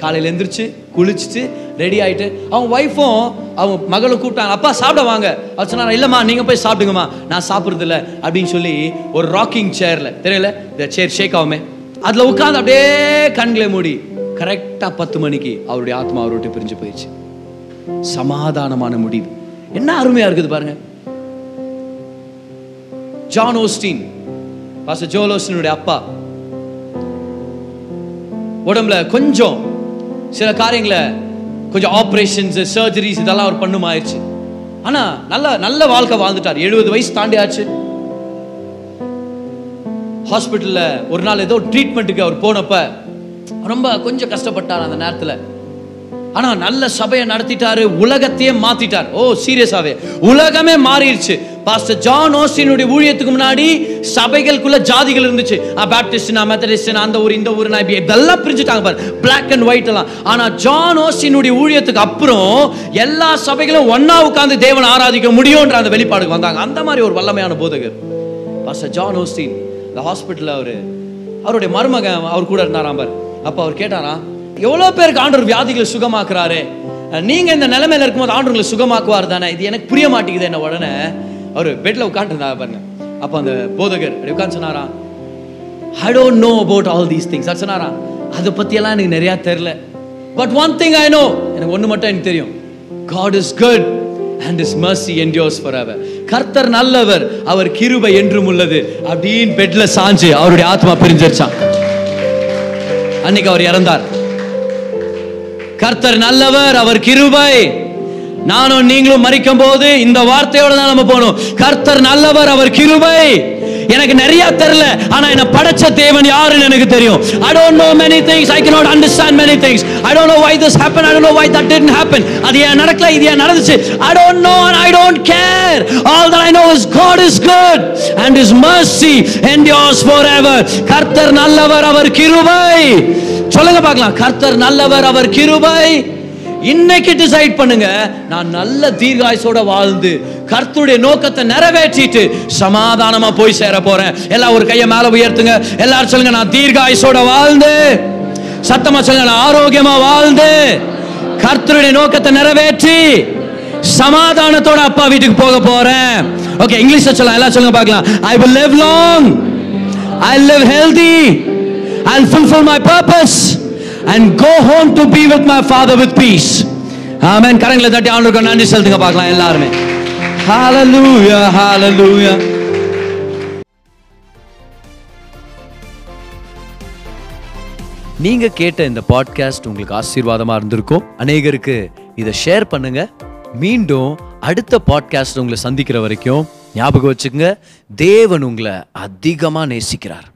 காலையில் எந்திரிச்சு குளிச்சுட்டு ரெடி ஆயிட்டு அவங்க ஒய்ஃபும் அவங்க மகளை கூப்பிட்டாங்க அப்பா சாப்பிட வாங்க. அவர் சொன்னாங்க இல்லைம்மா நீங்கள் போய் சாப்பிடுங்கம்மா நான் சாப்பிட்றது இல்லை அப்படின்னு சொல்லி ஒரு ராக்கிங் சேரில் தெரியல? இந்த சேர் ஷேக் ஆகுமே. அதில் உட்காந்து அப்படியே கண்களை மூடி கரெக்டாக பத்து மணிக்கு அவருடைய ஆத்மா அவரை விட்டு பிரிஞ்சு போயிடுச்சு. சமாதானமான முடிவு. என்ன அருமையாக இருக்குது பாருங்க. ஜான் ஓஸ்டின் பாச ஜோலோஸ்டினுடைய அப்பா உடம்புல கொஞ்சம் சில காரியங்களை கொஞ்சம் ஆப்ரேஷன்ஸ் சர்ஜரிஸ் இதெல்லாம் அவர் பண்ணும் ஆயிடுச்சு ஆனா நல்ல நல்ல வாழ்க்கை வாழ்ந்துட்டார். எழுபது வயசு தாண்டி ஆச்சு ஹாஸ்பிட்டல்ல ஒரு நாள் ஏதோ ட்ரீட்மெண்ட்டுக்கு அவர் போனப்ப ரொம்ப கொஞ்சம் கஷ்டப்பட்டார் அந்த நேரத்தில். ஆனா நல்ல சபையை நடத்திட்டாரு உலகத்தையே மாத்திட்டார். ஓ சீரியஸாவே உலகமே மாறிடுச்சு. பாஸ்டர் ஜான் ஓஸ்டினுடைய ஊழியத்துக்கு முன்னாடி சபைகளுக்குள்ள ஜாதிகள் இருந்துச்சு. பேப்டிஸ்ட் நான் மெத்தடிஸ்ட் அந்த ஊர் இந்த ஊர் நான் இப்படி இதெல்லாம் பிரிஞ்சுட்டாங்க பாரு. பிளாக் அண்ட் ஒயிட் எல்லாம். ஆனா ஜான் ஓஸ்டினுடைய ஊழியத்துக்கு அப்புறம் எல்லா சபைகளும் ஒன்னா உட்காந்து தேவன் ஆராதிக்க முடியும்ன்ற அந்த வெளிப்பாடுக்கு வந்தாங்க. அந்த மாதிரி ஒரு வல்லமையான போதகர். பாஸ்டர் ஜான் ஓஸ்டின் இந்த ஹாஸ்பிட்டலில் அவர் அவருடைய மருமகன் அவர் கூட இருந்தாராம் பார். அப்போ அவர் கேட்டாராம் எவ்வளோ பேருக்கு ஆண்டவர் வியாதிகளை சுகமாக்குறாரு? நீங்க இந்த நிலைமையில இருக்கும்போது ஆண்டவர்களை சுகமாக்குவார் தானே? இது எனக்கு புரிய மாட்டேங்குது என்ன உடனே. அவர் பெட்ல உட்காந்துருந்தா பாருங்க. அப்போ அந்த போதகர் அப்படி உட்காந்து சொன்னாரா? I don't know about all these things அது சொன்னாரா? அதை பற்றியெல்லாம் எனக்கு நிறையா தெரில. But one thing I know எனக்கு ஒன்று மட்டும் எனக்கு தெரியும். God is good and is mercy endures அவர் கர்த்தர் நல்லவர் அவர் கிருபை என்றும் உள்ளது. அப்படின்னு பெட்ல சாஞ்சு அவருடைய ஆத்மா பிரிஞ்சிருச்சான் அன்னைக்கு அவர் இறந்தார். கர்த்தர் நல்லவர் அவர் கிருபை நானும் நீங்களும் மறிக்கும் போது இந்த வார்த்தையோட தான் நம்ம போகணும் கர்த்தர் நல்லவர் அவர் கிருபை எனக்கு நிறைய தெரியல ஆனா என்ன படைச்ச தேவன் யாருன்னு எனக்கு தெரியும் I don't know many things I cannot understand many things I don't know why this happened I don't know why that didn't happen அது ஏன் நடக்கல இது ஏன் நடந்துச்சு I don't know and I don't care all that I know is God is good and his mercy endures forever கர்த்தர் நல்லவர் அவர் கிருபை சொல்லுங்க பார்க்கலாம். கர்த்தர் நல்லவர் அவர் கிருபை. இன்னைக்கு டிசைட் பண்ணுங்க. நான் நல்ல தீர்காயுசோட வாழ்ந்து கர்த்தருடைய நோக்கத்தை நிறைவேற்றிட்டு சமாதானமா போய் சேர போறேன். எல்லாம் ஒரு கையை மேல உயர்த்துங்க. எல்லாரும் சொல்லுங்க நான் தீர்காயுசோட வாழ்ந்து. சத்தமா சொல்லுங்க நான் ஆரோக்கியமா வாழ்ந்து. கர்த்தருடைய நோக்கத்தை நிறைவேற்றி சமாதானத்தோட அப்பா வீட்டுக்கு போக போறேன். ஓகே இங்கிலீஷ்ல சொல்லலாம். எல்லாம் சொல்லுங்க பார்க்கலாம். I will live long I live healthy I'll fulfill my purpose and go home to be with my father with peace. ஆமென் கரங்களை தட்டி ஆண்டவருக்கு நன்றி செலுத்துங்க. பார்க்கலாம் எல்லாருமே. ஹalleluya hallelujah. நீங்க கேட்ட இந்த பாட்காஸ்ட் உங்களுக்கு ஆசீர்வாதமா இருந்திருக்கும். அநேகருக்கு இதை ஷேர் பண்ணுங்க. மீண்டும் அடுத்த பாட்காஸ்ட் உங்களை சந்திக்கிற வரைக்கும் ஞாபகம் வச்சுக்கோங்க. தேவன் உங்களை அதிகமா நேசிக்கிறார்.